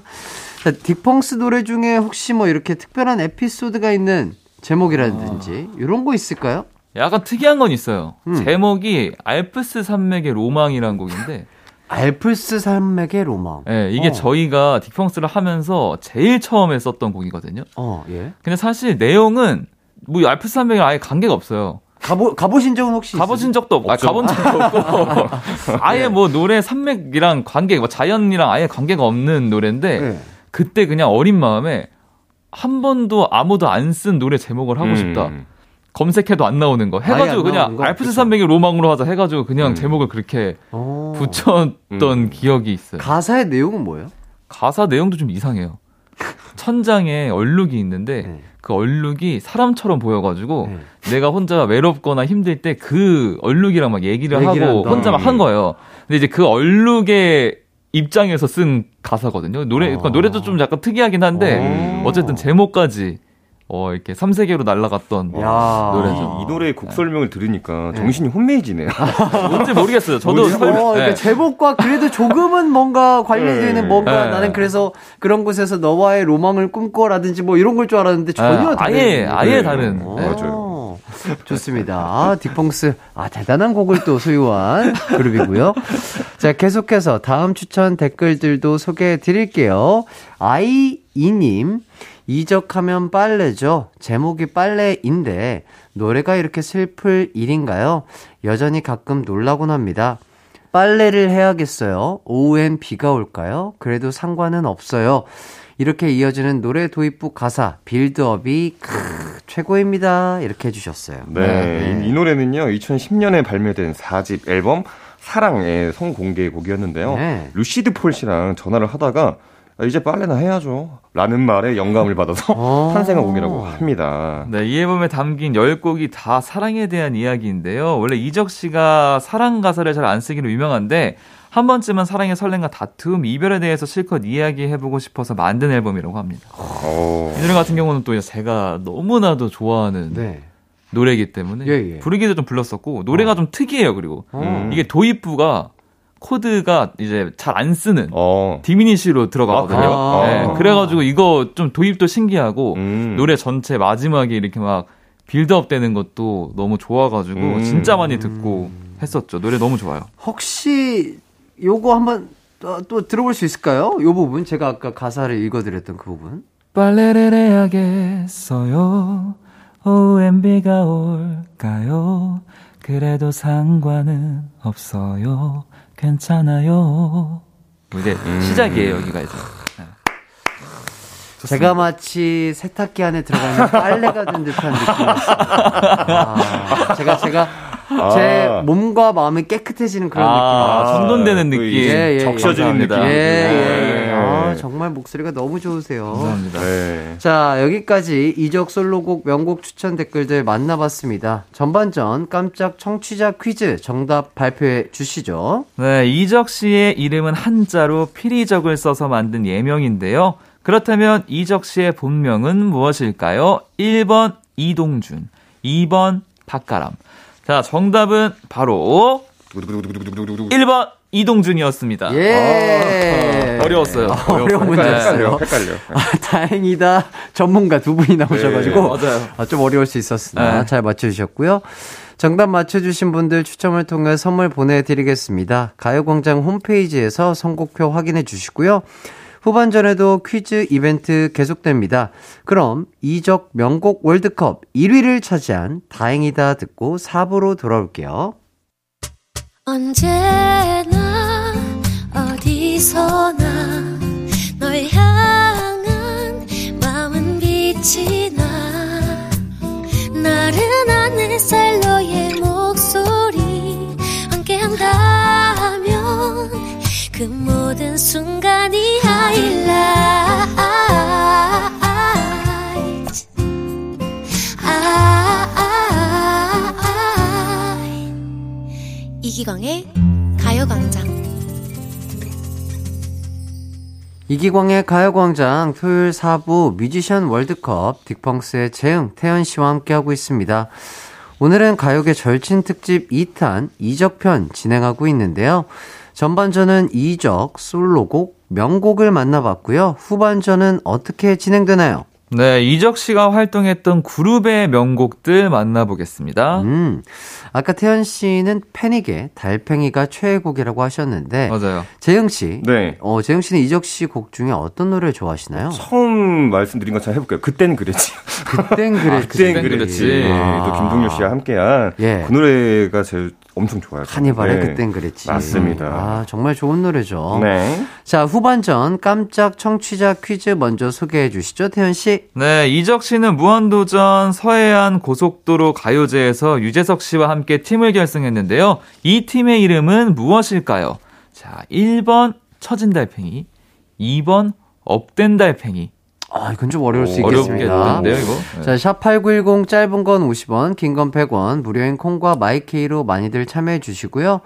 자, 딕펑스 노래 중에 혹시 뭐 이렇게 특별한 에피소드가 있는 제목이라든지 이런 거 있을까요? 약간 특이한 건 있어요. 음. 제목이 알프스 산맥의 로망이라는 곡인데, *laughs* 알프스 산맥의 로망. 네, 이게 어. 저희가 딕펑스를 하면서 제일 처음에 썼던 곡이거든요. 어, 예. 근데 사실 내용은 뭐이 알프스 산맥이랑 아예 관계가 없어요. 가보, 가보신 적은 혹시 가보신 적도 없고, 아, 가본 적도 없고, *laughs* 아예 뭐 노래 산맥이랑 관계, 뭐 자연이랑 아예 관계가 없는 노래인데? 예. 그때 그냥 어린 마음에 한 번도 아무도 안 쓴 노래 제목을 하고 음. 싶다. 검색해도 안 나오는 거. 해가지고 그냥? 알프스. 산맥의 로망으로 하자 해가지고 그냥 음. 제목을 그렇게 어. 붙였던 음. 기억이 있어요. 가사의 내용은 뭐예요? 가사 내용도 좀 이상해요. 천장에 얼룩이 있는데 네. 그 얼룩이 사람처럼 보여가지고 네. 내가 혼자 외롭거나 힘들 때 그 얼룩이랑 막 얘기를, 얘기를 하고 한다. 혼자 막 한 거예요. 근데 이제 그 얼룩의 입장에서 쓴 가사거든요. 노래, 그러니까 어. 노래도 좀 약간 특이하긴 한데 어. 어쨌든 제목까지 어, 이렇게 3세계로 날아갔던 야. 노래죠. 이, 이 노래 곡 설명을 들으니까 네. 정신이 혼미해지네요. 뭔지 모르겠어요. 저도 뭐지? 설- 어, 그러니까 네. 제목과 그래도 조금은 뭔가 관련되는 네. 뭔가 네. 나는 그래서 그런 곳에서 너와의 로망을 꿈꿔라든지 뭐 이런 걸 줄 알았는데 전혀 아, 다른. 아예 아예 네. 다른. 어, 네. 맞아요. 좋습니다. 아, 딕펑스. 아, 대단한 곡을 또 소유한 그룹이고요. 자, 계속해서 다음 추천 댓글들도 소개해 드릴게요. 아이이님, 이적하면 빨래죠. 제목이 빨래인데, 노래가 이렇게 슬플 일인가요? 여전히 가끔 놀라곤 합니다. 빨래를 해야겠어요. 오후엔 비가 올까요? 그래도 상관은 없어요. 이렇게 이어지는 노래 도입부 가사, build-up이 크, 최고입니다. 이렇게 해주셨어요. 네, 이, 이 노래는요 2010년에 발매된 4집 앨범 사랑의 선공개 곡이었는데요. 네. 루시드 폴 씨랑 전화를 하다가 아, 이제 빨래나 해야죠. 라는 말에 영감을 받아서 어. 탄생한 곡이라고 합니다. 네, 이 앨범에 담긴 10곡이 다 사랑에 대한 이야기인데요. 원래 이적 씨가 사랑 가사를 잘 안 쓰기로 유명한데 한 번쯤은 사랑의 설렘과 다툼, 이별에 대해서 실컷 이야기해보고 싶어서 만든 앨범이라고 합니다. 어. 이 노래 같은 경우는 또 제가 너무나도 좋아하는 네. 노래이기 때문에 예, 예. 부르기도 좀 불렀었고 노래가 좀 특이해요. 그리고 음. 이게 도입부가 코드가 이제 잘 안 쓰는 어. diminish로 들어가거든요. 아, 그래요? 네, 그래가지고 이거 좀 도입도 신기하고 음. 노래 전체 마지막에 이렇게 막 build up 되는 것도 너무 좋아가지고 음. 진짜 많이 듣고 했었죠. 노래 너무 좋아요. 혹시 요거 한번 또, 또 들어볼 수 있을까요? 요 부분 제가 아까 가사를 읽어드렸던 그 부분. 빨래를 해야겠어요. 오후엔 비가 올까요? 그래도 상관은 없어요. 괜찮아요. 이제 시작이에요, 여기가 이제. 제가 마치 세탁기 안에 들어가 있는 빨래가 된 듯한 느낌이었어요. *laughs* 아, 제가 제가 제 아. 몸과 마음이 깨끗해지는 그런 아, 느낌. 정돈되는 또 느낌. 이게 예, 예. 느낌. 예, 예, 예. 네. 아, 정말 목소리가 너무 좋으세요. 감사합니다. 네. 자, 여기까지 이적 솔로곡 명곡 추천 댓글들 만나봤습니다. 전반전 깜짝 청취자 퀴즈 정답 발표해 주시죠. 네, 이적 씨의 이름은 한자로 피리적을 써서 만든 예명인데요. 그렇다면 이적 씨의 본명은 무엇일까요? 1번 이동준, 2번 박가람. 자, 정답은 바로 1번 이동준이었습니다. 예. 어려웠어요. 어려운 문제였어요. 헷갈려, 헷갈려. 아, 다행이다. 전문가 두 분이 나오셔가지고. 네, 맞아요. 아, 좀 어려울 수 있었으나 네. 잘 맞춰주셨고요. 정답 맞춰주신 분들 추첨을 통해 선물 보내드리겠습니다. 가요광장 홈페이지에서 선곡표 확인해 주시고요. 후반전에도 퀴즈 이벤트 계속됩니다. 그럼 이적 명곡 월드컵 1위를 차지한 다행이다 듣고 4부로 돌아올게요. 언제나 어디서나 널 향한 마음은 빛이 나 나른한 햇살 너의 목소리 함께한다면 그 모든 순간이 하 이기광의 가요광장 이기광의 가요광장 토요일 4부 뮤지션 월드컵 딕펑스의 재흥, 태연 씨와 함께하고 있습니다. 오늘은 가요계 절친 특집 2탄 이적편 진행하고 있는데요. 전반전은 이적, 솔로곡, 명곡을 만나봤고요. 후반전은 어떻게 진행되나요? 네, 이적 씨가 활동했던 그룹의 명곡들 만나보겠습니다. 음, 아까 태연 씨는 패닉의 달팽이가 최애곡이라고 하셨는데, 맞아요. 재흥 씨, 네. 어, 재흥 씨는 이적 씨 곡 중에 어떤 노래를 좋아하시나요? 처음 말씀드린 것처럼 해볼게요. 그땐 그랬지. 그땐 *laughs* 그랬지. 아, 그땐. 그랬지. 아. 또 김동률 씨와 함께한 예. 그 노래가 제일 엄청 좋아요. 카니발의 네. 그땐 그랬지. 맞습니다. 아, 정말 좋은 노래죠. 네. 자, 후반전 깜짝 청취자 퀴즈 먼저 소개해 주시죠, 태연 씨. 네, 이적 씨는 무한도전 서해안 고속도로 가요제에서 유재석 씨와 함께 팀을 결성했는데요. 이 팀의 이름은 무엇일까요? 자, 1번 처진 달팽이, 2번 업된 달팽이. 아, 이건 좀 어려울 수 오, 있겠습니다. 어렵겠는데요, 이거? 네. 자, 샵8910 짧은 건 50원, 긴 건 100원, 무료인 콩과 마이케이로 많이들 참여해 주시고요.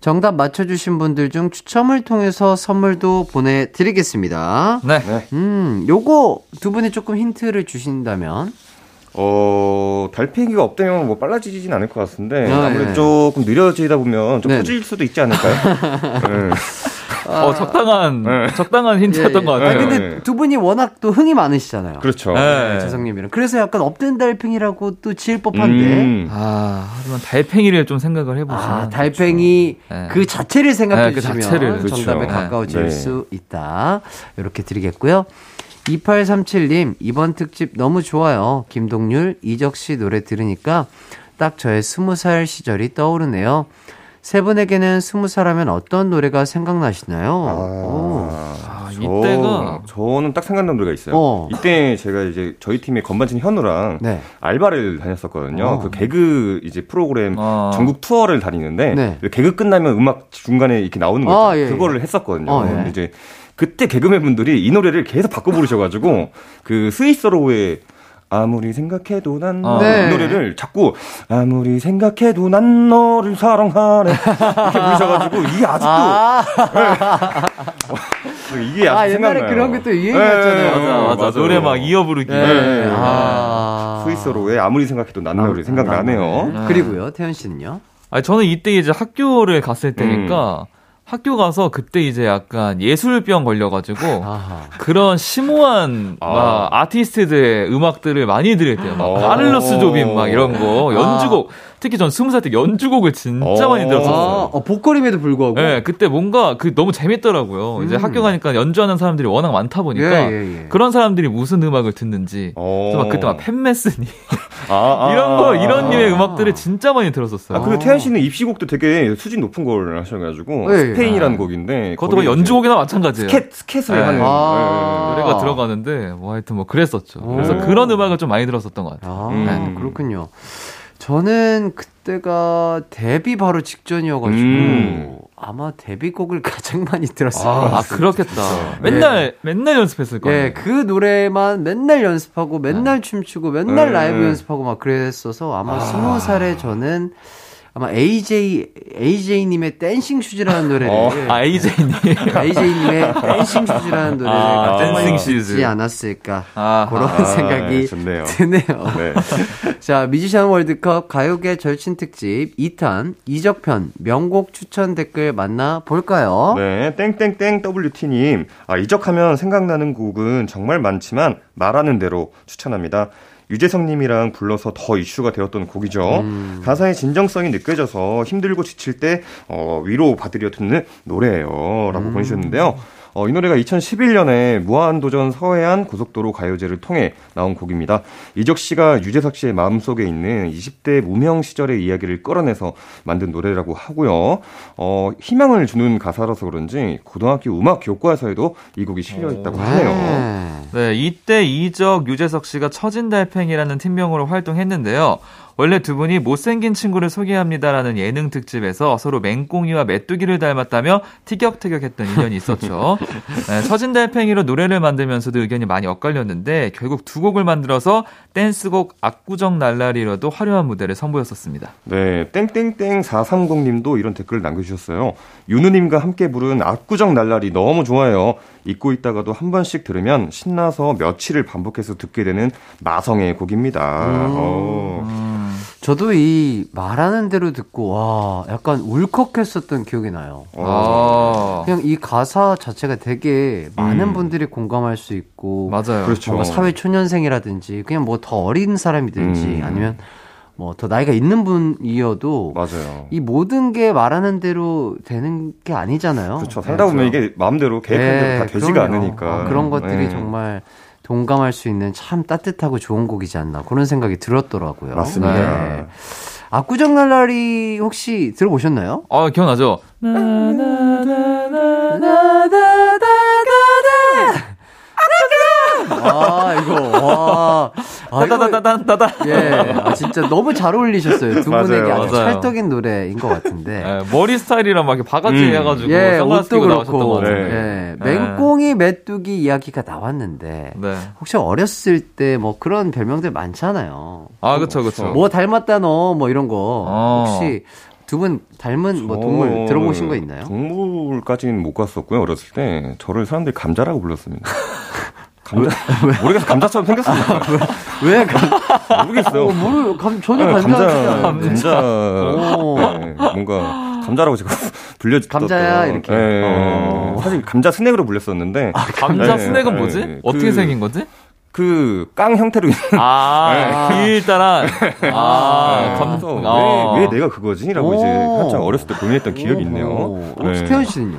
정답 맞춰주신 분들 중 추첨을 통해서 선물도 보내드리겠습니다. 네. 음, 요거 두 분이 조금 힌트를 주신다면. 어, 달팽이가 없다면 뭐 빨라지진 않을 것 같은데 아, 아무래도 예. 조금 느려지다 보면 좀 네. 커질 수도 있지 않을까요? *laughs* 네. 어, 적당한, 네. 적당한 힌트였던 것 아, 같아요. 근데 네. 두 분이 워낙 또 흥이 많으시잖아요. 그렇죠. 네. 재성님이랑. 그래서 약간 업된 달팽이라고 또 지을 법한데. 음. 아, 하지만 달팽이를 좀 생각을 해보시면. 아, 달팽이 네. 그 자체를 생각해 네, 그 주시면 자체를. 정답에 그렇죠. 가까워질 네. 수 있다. 이렇게 드리겠고요. 2837님, 이번 특집 너무 좋아요. 김동률, 이적 씨 노래 들으니까 딱 저의 스무 살 시절이 떠오르네요. 세 분에게는 스무 살 하면 어떤 노래가 생각나시나요? 오. 아, 저- 이때가 저 는 딱 생각나는 노래가 있어요. 어. 이때 제가 이제 저희 팀의 건반진 현우랑 네. 알바를 다녔었거든요. 어. 그 개그 이제 프로그램 어. 전국 투어를 다니는데 네. 그 개그 끝나면 음악 중간에 이렇게 나오는 거 아, 있잖아요. 예, 그거를 했었거든요. 어, 예. 이제 그때 개그맨 분들이 이 노래를 계속 바꿔 부르셔가지고 그 스위스로의 아무리 생각해도 난 어. 네. 이 노래를 자꾸 아무리 생각해도 난 너를 사랑하네 이렇게 부르셔가지고 이게 아직도 아, *laughs* 이게 아직 아, 옛날에 생각나요. 그런 게 또 유행이었잖아요. 맞아, 맞아. 맞아요. 노래 막 이어 부르기. 네. 네. 아. 스위스로의 아무리 생각해도 난 너를 생각나네요. 네. 그리고요, 태현 씨는요? 아니, 저는 이때 이제 학교를 갔을 때니까 학교 가서 그때 이제 약간 예술병 걸려가지고 *laughs* 아하. 그런 심오한 아. 막 아티스트들의 음악들을 많이 들을 때요. 막 어. 카를로스 조빈 막 이런 거 연주곡 특히 전 스무 살 때 연주곡을 진짜 어. 많이 아, 들었었어요. 어, 복거림에도 불구하고. 네, 그때 뭔가 그 너무 재밌더라고요. 이제 음. 학교 가니까 연주하는 사람들이 워낙 많다 보니까 예, 예, 예. 그런 사람들이 무슨 음악을 듣는지 어. 그래서 막 그때 막 팬메스니 *laughs* 아, 아, 이런 거 아, 이런 아. 류의 음악들을 진짜 많이 들었었어요. 아, 그리고 태연 씨는 입시곡도 되게 수준 높은 걸 하셔가지고 예, 예. 스페인이라는 곡인데 그것도 뭐 연주곡이나 마찬가지예요. 스켓 스켓을 네. 하는 아. 노래가 들어가는데 뭐 하여튼 뭐 그랬었죠. 그래서 오. 그런 음악을 좀 많이 들었었던 것 같아요. 아, 음. 그렇군요. 저는 그때가 데뷔 바로 직전이어가지고 음. 아마 데뷔곡을 *laughs* 가장 많이 들었을 것 아, 아, 같아요. 그렇겠다. 맨날 맨날 연습했을 거예요. 예, 그 노래만 맨날 연습하고 맨날 춤추고 맨날 음. 라이브 연습하고 막 그랬어서 아마 스무 살에 저는 아마 AJ AJ님의 Dancing Shoes라는 노래를 어. 아 AJ님. AJ님의 Dancing Shoes라는 노래를 아, Dancing Shoes. 않았을까 아, 그런 아, 생각이 좋네요. 드네요. 네. *laughs* 자, 뮤지션 월드컵 가요계 절친 특집 2탄 이적편 명곡 추천 댓글 만나 볼까요? 네, 땡땡땡 WT님. 아, 이적하면 생각나는 곡은 정말 많지만 말하는 대로 추천합니다. 유재석님이랑 불러서 더 이슈가 되었던 곡이죠. 음. 가사의 진정성이 느껴져서 힘들고 지칠 때 어, 위로 받으려 듣는 노래예요. 라고 음. 보내주셨는데요. 어, 이 노래가 2011년에 무한도전 서해안 고속도로 가요제를 통해 나온 곡입니다. 이적 씨가 유재석 씨의 마음속에 있는 20대 무명 시절의 이야기를 끌어내서 만든 노래라고 하고요. 어, 희망을 주는 가사라서 그런지 고등학교 음악 교과서에도 이 곡이 실려 있다고 하네요. 네. 네, 이때 이적 유재석 씨가 처진 달팽이라는 팀명으로 활동했는데요. 원래 두 분이 못생긴 친구를 소개합니다라는 예능 특집에서 서로 맹꽁이와 메뚜기를 닮았다며 티격태격했던 인연이 있었죠. *laughs* 네, 처진 달팽이로 노래를 만들면서도 의견이 많이 엇갈렸는데 결국 두 곡을 만들어서 댄스곡 압구정 날라리로도 화려한 무대를 선보였었습니다. 네, 땡땡땡 430님도 이런 댓글을 남겨주셨어요. 윤우님과 함께 부른 압구정 날라리 너무 좋아요. 잊고 있다가도 한 번씩 들으면 신나서 며칠을 반복해서 듣게 되는 마성의 곡입니다. 어. 저도 이 말하는 대로 듣고 와 약간 울컥했었던 기억이 나요. 어. 아, 그냥 이 가사 자체가 되게 많은 음. 분들이 공감할 수 있고 맞아요. 그렇죠. 뭔가 사회 초년생이라든지 그냥 뭐 더 어린 사람이든지 음. 아니면 뭐 더 나이가 있는 분이어도 맞아요. 이 모든 게 말하는 대로 되는 게 아니잖아요. 그렇죠. 살다 보면 이게 마음대로 계획한 대로 다 되지가 그럼요. 않으니까. 어, 그런 것들이 네. 정말 동감할 수 있는 참 따뜻하고 좋은 곡이지 않나 그런 생각이 들었더라고요. 맞습니다. 네. 압구정 날라리 혹시 들어보셨나요? 아, 기억나죠? 아 이거 와 아, 이거 따다다다다다. 예, 아, 진짜 너무 잘 어울리셨어요. 두 맞아요, 분에게 아주 맞아요. 찰떡인 노래인 것 같은데. 예, 머리 스타일이랑 막 이렇게 바가지 음. 해가지고 예, 옷도 그렇고. 같은데. 예, 네. 맹꽁이 메뚜기 이야기가 나왔는데. 네. 혹시 어렸을 때 뭐 그런 별명들 많잖아요. 아, 그쵸, 그쵸. 뭐 닮았다 너 뭐 이런 거. 어. 혹시 두분 닮은 뭐 동물 들어보신 거 있나요? 동물까지는 못 갔었고요. 어렸을 때 저를 사람들이 감자라고 불렀습니다. *laughs* 감자 모르겠어 감자처럼 생겼습니다. 왜 감, 모르겠어요. 어, 모르 감 전혀 네, 감자 감자 감자. 네, 뭔가 감자라고 제가 *laughs* 불려줬던 감자야, 이렇게. 네, 어. 사실 감자 스낵으로 불렸었는데 감자 네, 스낵은 네, 뭐지? 네. 어떻게 그- 생긴 거지? 그깡 형태로 있는 아, *laughs* 길다란. 아, 감, 그래서 아. 왜, 왜 내가 그거지?라고 이제 오. 한참 어렸을 때 고민했던 기억이 있네요. 오, 네. 스태현 씨는요?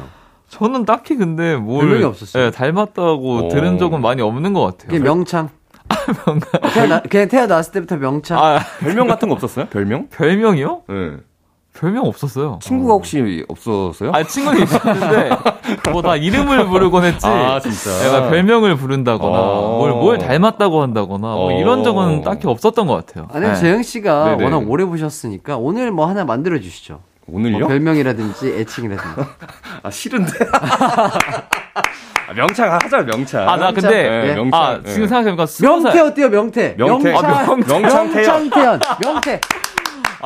저는 딱히 근데 뭘. 별명이 없었어요? 예, 닮았다고 오. 들은 적은 많이 없는 것 같아요. 그게 명창. *laughs* 태어나, 그냥 태어났을 때부터 명창. 아, 별명 같은 거 없었어요? 별명? 별명이요? 네. 별명 없었어요. 친구가 혹시 없었어요? 아, 친구는 있었는데, *laughs* 뭐 다 이름을 부르곤 했지. 아, 진짜. 내가 별명을 부른다거나, 어. 뭘, 뭘 닮았다고 한다거나, 뭐 어. 이런 적은 딱히 없었던 것 같아요. 아니, 네. 재영 씨가 네네. 워낙 오래 보셨으니까 오늘 뭐 하나 만들어 주시죠. 오늘요? 뭐 별명이라든지 애칭이라든지. *laughs* 아, 싫은데. *laughs* 아, 명창 하자, 명창. 아, 나 근데, 네, 명창. 아, 네. 지금 생각해보니까 스무 명태 살. 어때요, 명태? 명태. 명창, 아, 명- 명창 태연. 명창 태연. 명태. *laughs*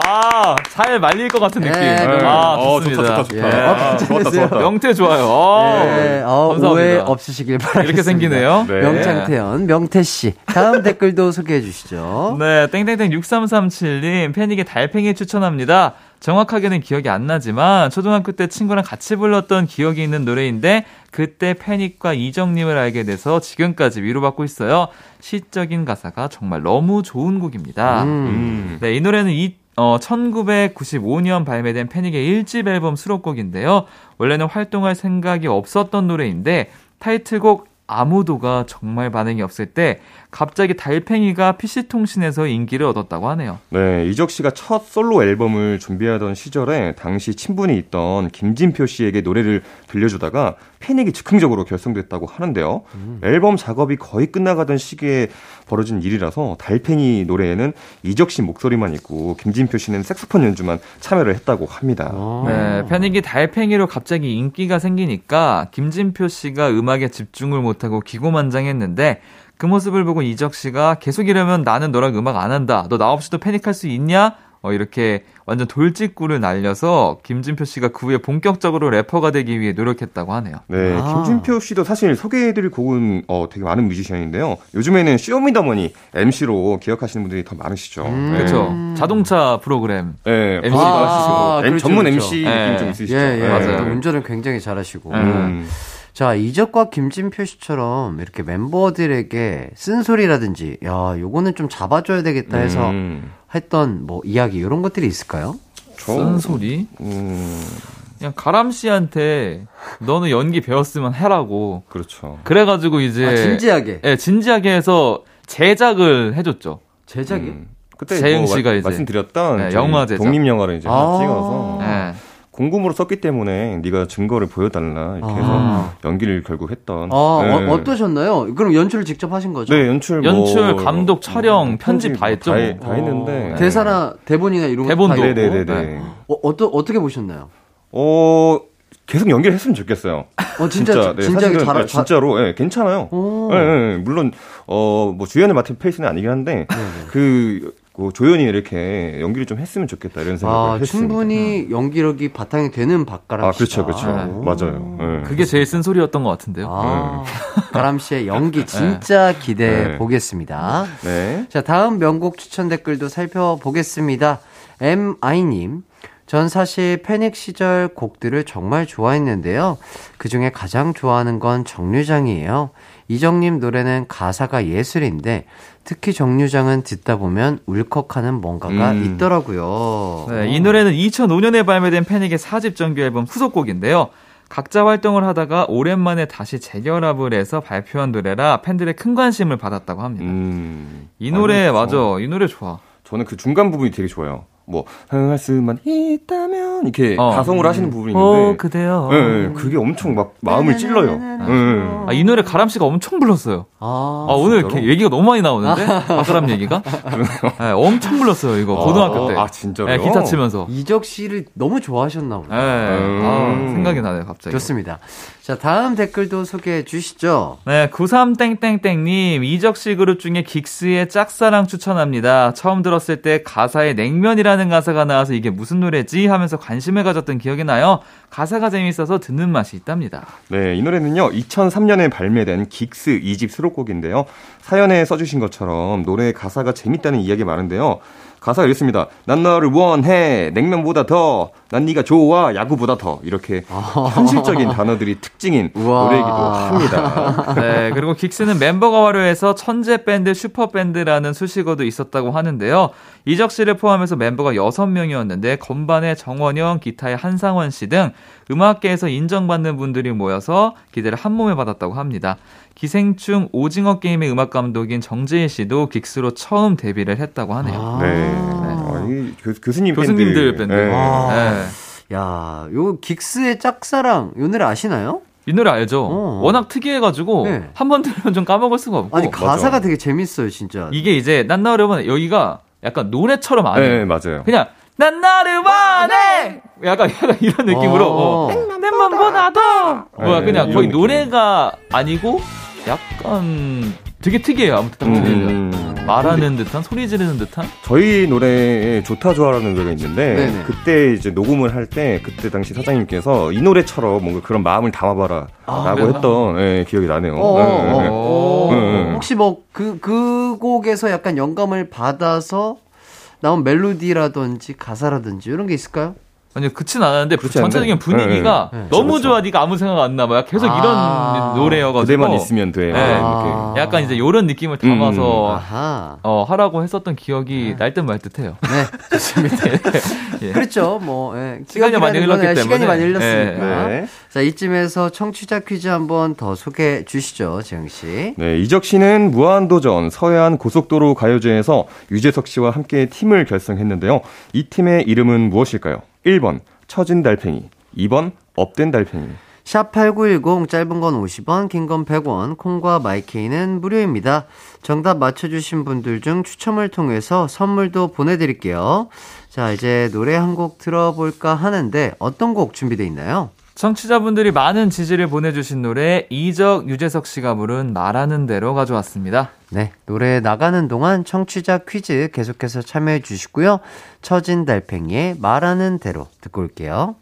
아, 잘 말릴 것 같은 느낌. 네, 네. 아, 어, 좋습니다. 좋다, 좋다, 좋다. 예. 아, 어, 좋았다, 괜찮으세요? 좋았다. 명태 좋아요. 어, 네, 어, 감사합니다. 오해 없으시길 바라겠습니다. 이렇게 생기네요. 네. 명창태연, 명태씨. 다음 댓글도 소개해 주시죠. 네, 땡땡땡 6337님, 패닉의 달팽이 추천합니다. 정확하게는 기억이 안 나지만, 초등학교 때 친구랑 같이 불렀던 기억이 있는 노래인데, 그때 패닉과 이정님을 알게 돼서 지금까지 위로받고 있어요. 시적인 가사가 정말 너무 좋은 곡입니다. 음. 네, 이 노래는 이, 어, 1995년 발매된 패닉의 1집 앨범 수록곡인데요. 원래는 활동할 생각이 없었던 노래인데, 타이틀곡 아무도가 정말 반응이 없을 때, 갑자기 달팽이가 PC통신에서 인기를 얻었다고 하네요. 네, 이적 씨가 첫 솔로 앨범을 준비하던 시절에 당시 친분이 있던 김진표 씨에게 노래를 들려주다가 패닉이 즉흥적으로 결성됐다고 하는데요. 앨범 작업이 거의 끝나가던 시기에 벌어진 일이라서 달팽이 노래에는 이적 씨 목소리만 있고 김진표 씨는 색소폰 연주만 참여를 했다고 합니다. 어. 네, 패닉이 달팽이로 갑자기 인기가 생기니까 김진표 씨가 음악에 집중을 못하고 기고만장했는데 그 모습을 보고 이적 씨가 계속 이러면 나는 너랑 음악 안 한다. 너 나 없이도 패닉할 수 있냐? 어, 이렇게 완전 돌직구를 날려서 김진표 씨가 그 후에 본격적으로 래퍼가 되기 위해 노력했다고 하네요. 네, 아. 김진표 씨도 사실 소개해드릴 곡은 어, 되게 많은 뮤지션인데요. 요즘에는 쇼미더머니 MC로 기억하시는 분들이 더 많으시죠. 음. 네. 그렇죠. 자동차 프로그램. 네, MC MC도 아, 하시고 M- 그렇죠, 전문 그렇죠. MC 느낌 네. 좀 예, 있으시죠. 예. 네. 맞아요. 또 운전을 굉장히 잘하시고. 음. 자, 이적과 김진표 씨처럼 이렇게 멤버들에게 쓴소리라든지, 야, 요거는 좀 잡아줘야 되겠다 해서 음. 했던 뭐 이야기, 이런 것들이 있을까요? 저- 쓴 소리? 음, 그냥 가람 씨한테 너는 연기 배웠으면 해라고. 그렇죠. 그래가지고 이제 아, 진지하게. 예, 진지하게 해서 제작을 해줬죠. 제작이? 음. 그때 재영 뭐 씨가 마- 이제 말씀드렸던 네, 저희 영화 제작. 독립 영화를 이제 아. 찍어서 예. 공금으로 썼기 때문에 네가 증거를 보여달라 이렇게 해서 아. 연기를 결국 했던. 아, 네. 어, 어떠셨나요? 그럼 연출을 직접 하신 거죠? 네, 연출, 연출, 뭐, 감독, 촬영, 편집 다뭐 했죠, 다, 뭐. 해- 다 했는데. 어, 대사나 대본이나 이런 거 대본도. 다 있고. 네네네 네. 어, 어떠, 어떻게 보셨나요? 어, 계속 연기를 했으면 좋겠어요. 어, 진짜, 네, 진짜, 게 사실은, 잘, 네, 진짜로, 예, 괜찮아요. 오. 예, 예, 물론, 어, 뭐, 주연을 맡은 페이스는 아니긴 한데, 네, 그, 그 조연이 이렇게 연기를 좀 했으면 좋겠다, 이런 생각을 아, 했습니다. 충분히 연기력이 바탕이 되는 박가람 아. 그렇죠, 그렇죠. 네. 맞아요. 예. 그게 제일 쓴 소리였던 것 같은데요. 아, 가람 씨의 연기 *laughs* 진짜 기대해 네. 보겠습니다. 네. 자, 다음 명곡 추천 댓글도 살펴보겠습니다. MI님. 전 사실 패닉 시절 곡들을 정말 좋아했는데요. 그 중에 가장 좋아하는 건 정류장이에요. 이정님 노래는 가사가 예술인데, 특히 정류장은 듣다 보면 울컥하는 뭔가가 음. 있더라고요. 네, 이 노래는 2005년에 발매된 패닉의 4집 정규 앨범 후속곡인데요. 각자 활동을 하다가 오랜만에 다시 재결합을 해서 발표한 노래라 팬들의 큰 관심을 받았다고 합니다. 음. 이 노래 아니, 맞아. 저- 이 노래 좋아. 저는 그 중간 부분이 되게 좋아요. 뭐, 할 수만 있다면, 이렇게 어. 가성으로 하시는 부분이 어, 있는데, 그대요. 예, 예, 그게 엄청 막 마음을 찔러요. 예. 아, 이 노래 가람 씨가 엄청 불렀어요. 아, 아, 오늘 진짜로? 이렇게 얘기가 너무 많이 나오는데? 박가람 얘기가? 네, 엄청 불렀어요, 이거. 고등학교 때. 아, 진짜로요? 네, 기타 치면서. 이적 씨를 너무 좋아하셨나 보다. 네, 아, 음. 생각이 나네요, 갑자기. 좋습니다. 자, 다음 댓글도 소개해 주시죠. 네, 93땡땡땡님, 이적씨 그룹 중에 긱스의 짝사랑 추천합니다. 처음 들었을 때 가사에 냉면이라는 라는 가사가 나와서 이게 무슨 노래지 하면서 관심을 가졌던 기억이 나요. 가사가 재밌어서 듣는 맛이 있답니다. 네, 이 노래는요, 2003년에 발매된 긱스 2집 수록곡인데요. 사연에 써주신 것처럼 노래의 가사가 재밌다는 이야기 많은데요. 가사가 이렇습니다. 난 너를 원해. 냉면보다 더. 난 네가 좋아. 야구보다 더. 이렇게 현실적인 단어들이 특징인 우와. 노래이기도 합니다. *laughs* 네, 그리고 긱스는 멤버가 화려해서 천재 밴드, 슈퍼 밴드라는 수식어도 있었다고 하는데요. 이적 씨를 포함해서 멤버가 6명이었는데 건반에 정원영, 기타에 한상원 씨 등 음악계에서 인정받는 분들이 모여서 기대를 한 몸에 받았다고 합니다. 기생충 오징어 게임의 음악 감독인 정재일 씨도 긱스로 처음 데뷔를 했다고 하네요. 네. 아, 이 교, 교수님 교수님들 밴드. 밴드. 네. 아. 네. 야, 요 긱스의 짝사랑 요 노래 아시나요? 이 노래 알죠? 어. 워낙 특이해가지고 네. 한번 들으면 좀 까먹을 수가 없고 아니 가사가 맞아. 되게 재밌어요, 진짜. 이게 이제 난 너를 원해 여기가 약간 노래처럼 안 해요. 네, 맞아요. 그냥 난 너를 원해 약간 약간 이런 느낌으로 어. 어. 내 맘보다 더 뭐야 네, 그냥 이런 거의 느낌. 노래가 아니고 약간 되게 특이해요 아무튼 딱 들으면 음, 말하는 듯한 소리 지르는 듯한 저희 노래에 좋다 좋아라는 노래가 있는데 네네. 그때 이제 녹음을 할 때 그때 당시 사장님께서 이 노래처럼 뭔가 그런 마음을 담아봐라 라고 그래요? 했던 예, 기억이 나네요. 어, 네, 어, 네. 어. 네. 혹시 뭐그그 곡에서 약간 영감을 받아서 나온 멜로디라든지 가사라든지 이런 게 있을까요? 아니 그렇진 않았는데 그렇지 전체적인. 분위기가 네, 네. 너무 그렇죠. 좋아 네가 아무 생각 안 나봐요 계속 아. 이런 노래여가지고 그대만 있으면 돼. 네. 이렇게. 약간 이제 이런 느낌을 담아서 아하. 어, 하라고 했었던 기억이 날 듯 말 듯해요. 네, *laughs* 좋습니다. 예. *laughs* 그렇죠. 뭐 예. 시간이 많이 흘렀기 예, 시간이 때문에. 많이 흘렀으니까. 네. 자 이쯤에서 청취자 퀴즈 한번 더 소개해 주시죠, 재영 씨. 네, 이적 씨는 무한도전 서해안 고속도로 가요제에서 유재석 씨와 함께 팀을 결성했는데요. 이 팀의 이름은 무엇일까요? 1번 처진 달팽이, 2번 업된 달팽이. 샵8910 짧은 건 50원, 긴 건 100원, 콩과 마이케이는 무료입니다. 정답 맞춰주신 분들 중 추첨을 통해서 선물도 보내드릴게요. 자, 이제 노래 한 곡 들어볼까 하는데 어떤 곡 준비되어 있나요? 청취자분들이 많은 지지를 보내주신 노래 이적 유재석 씨가 부른 말하는 대로 가져왔습니다. 네, 노래 나가는 동안 청취자 퀴즈 계속해서 참여해 주시고요. 처진 달팽이의 말하는 대로 듣고 올게요.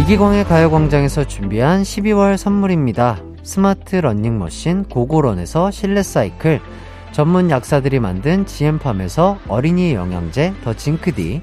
이기광의 가요광장에서 준비한 12월 선물입니다. 스마트 러닝머신 고고런에서 실내 사이클, 전문 약사들이 만든 지엠팜에서 어린이 영양제 더 징크디,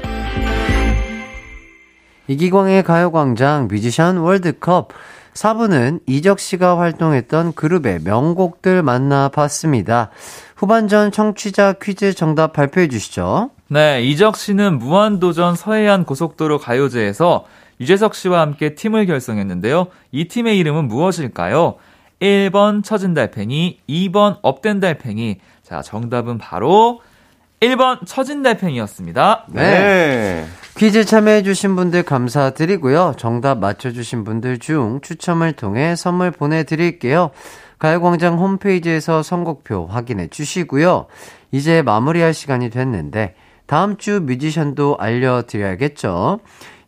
이기광의 가요광장 뮤지션 월드컵 4부는 이적 씨가 활동했던 그룹의 명곡들 만나봤습니다. 후반전 청취자 퀴즈 정답 발표해 주시죠. 네, 이적 씨는 무한도전 서해안 고속도로 가요제에서 유재석 씨와 함께 팀을 결성했는데요. 이 팀의 이름은 무엇일까요? 1번 처진 달팽이, 2번 업된 달팽이. 자, 정답은 바로 1번 처진 달팽이였습니다. 네. 퀴즈 참여해주신 분들 감사드리고요. 정답 맞춰주신 분들 중 추첨을 통해 선물 보내드릴게요. 가요광장 홈페이지에서 선곡표 확인해 주시고요. 이제 마무리할 시간이 됐는데 다음 주 뮤지션도 알려드려야겠죠.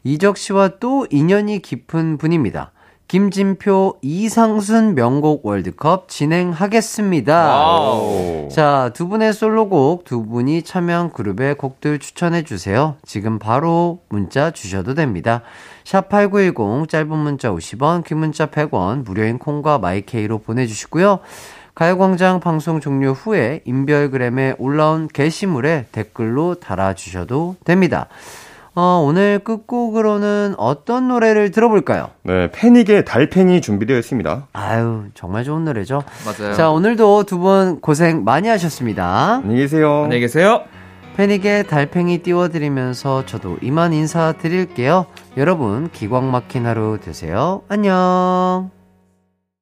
이적 씨와 또 인연이 깊은 분입니다. 김진표 이상순 명곡 월드컵 진행하겠습니다. 와우. 자, 두 분의 솔로곡, 두 분이 참여한 그룹의 곡들 추천해 주세요. 지금 바로 문자 주셔도 됩니다. 샵8910, 짧은 문자 50원, 긴 문자 100원, 무료인 콩과 마이케이로 보내 주시고요. 가요광장 방송 종료 후에 인별그램에 올라온 게시물에 댓글로 달아주셔도 됩니다. 어, 오늘 끝곡으로는 어떤 노래를 들어볼까요? 네, 패닉의 달팽이 준비되어 있습니다. 아유, 정말 좋은 노래죠. 맞아요. 자, 오늘도 두 분 고생 많이 하셨습니다. 안녕히 계세요. 안녕히 계세요. 패닉의 달팽이 띄워드리면서 저도 이만 인사드릴게요. 여러분, 기광 막힌 하루 되세요. 안녕.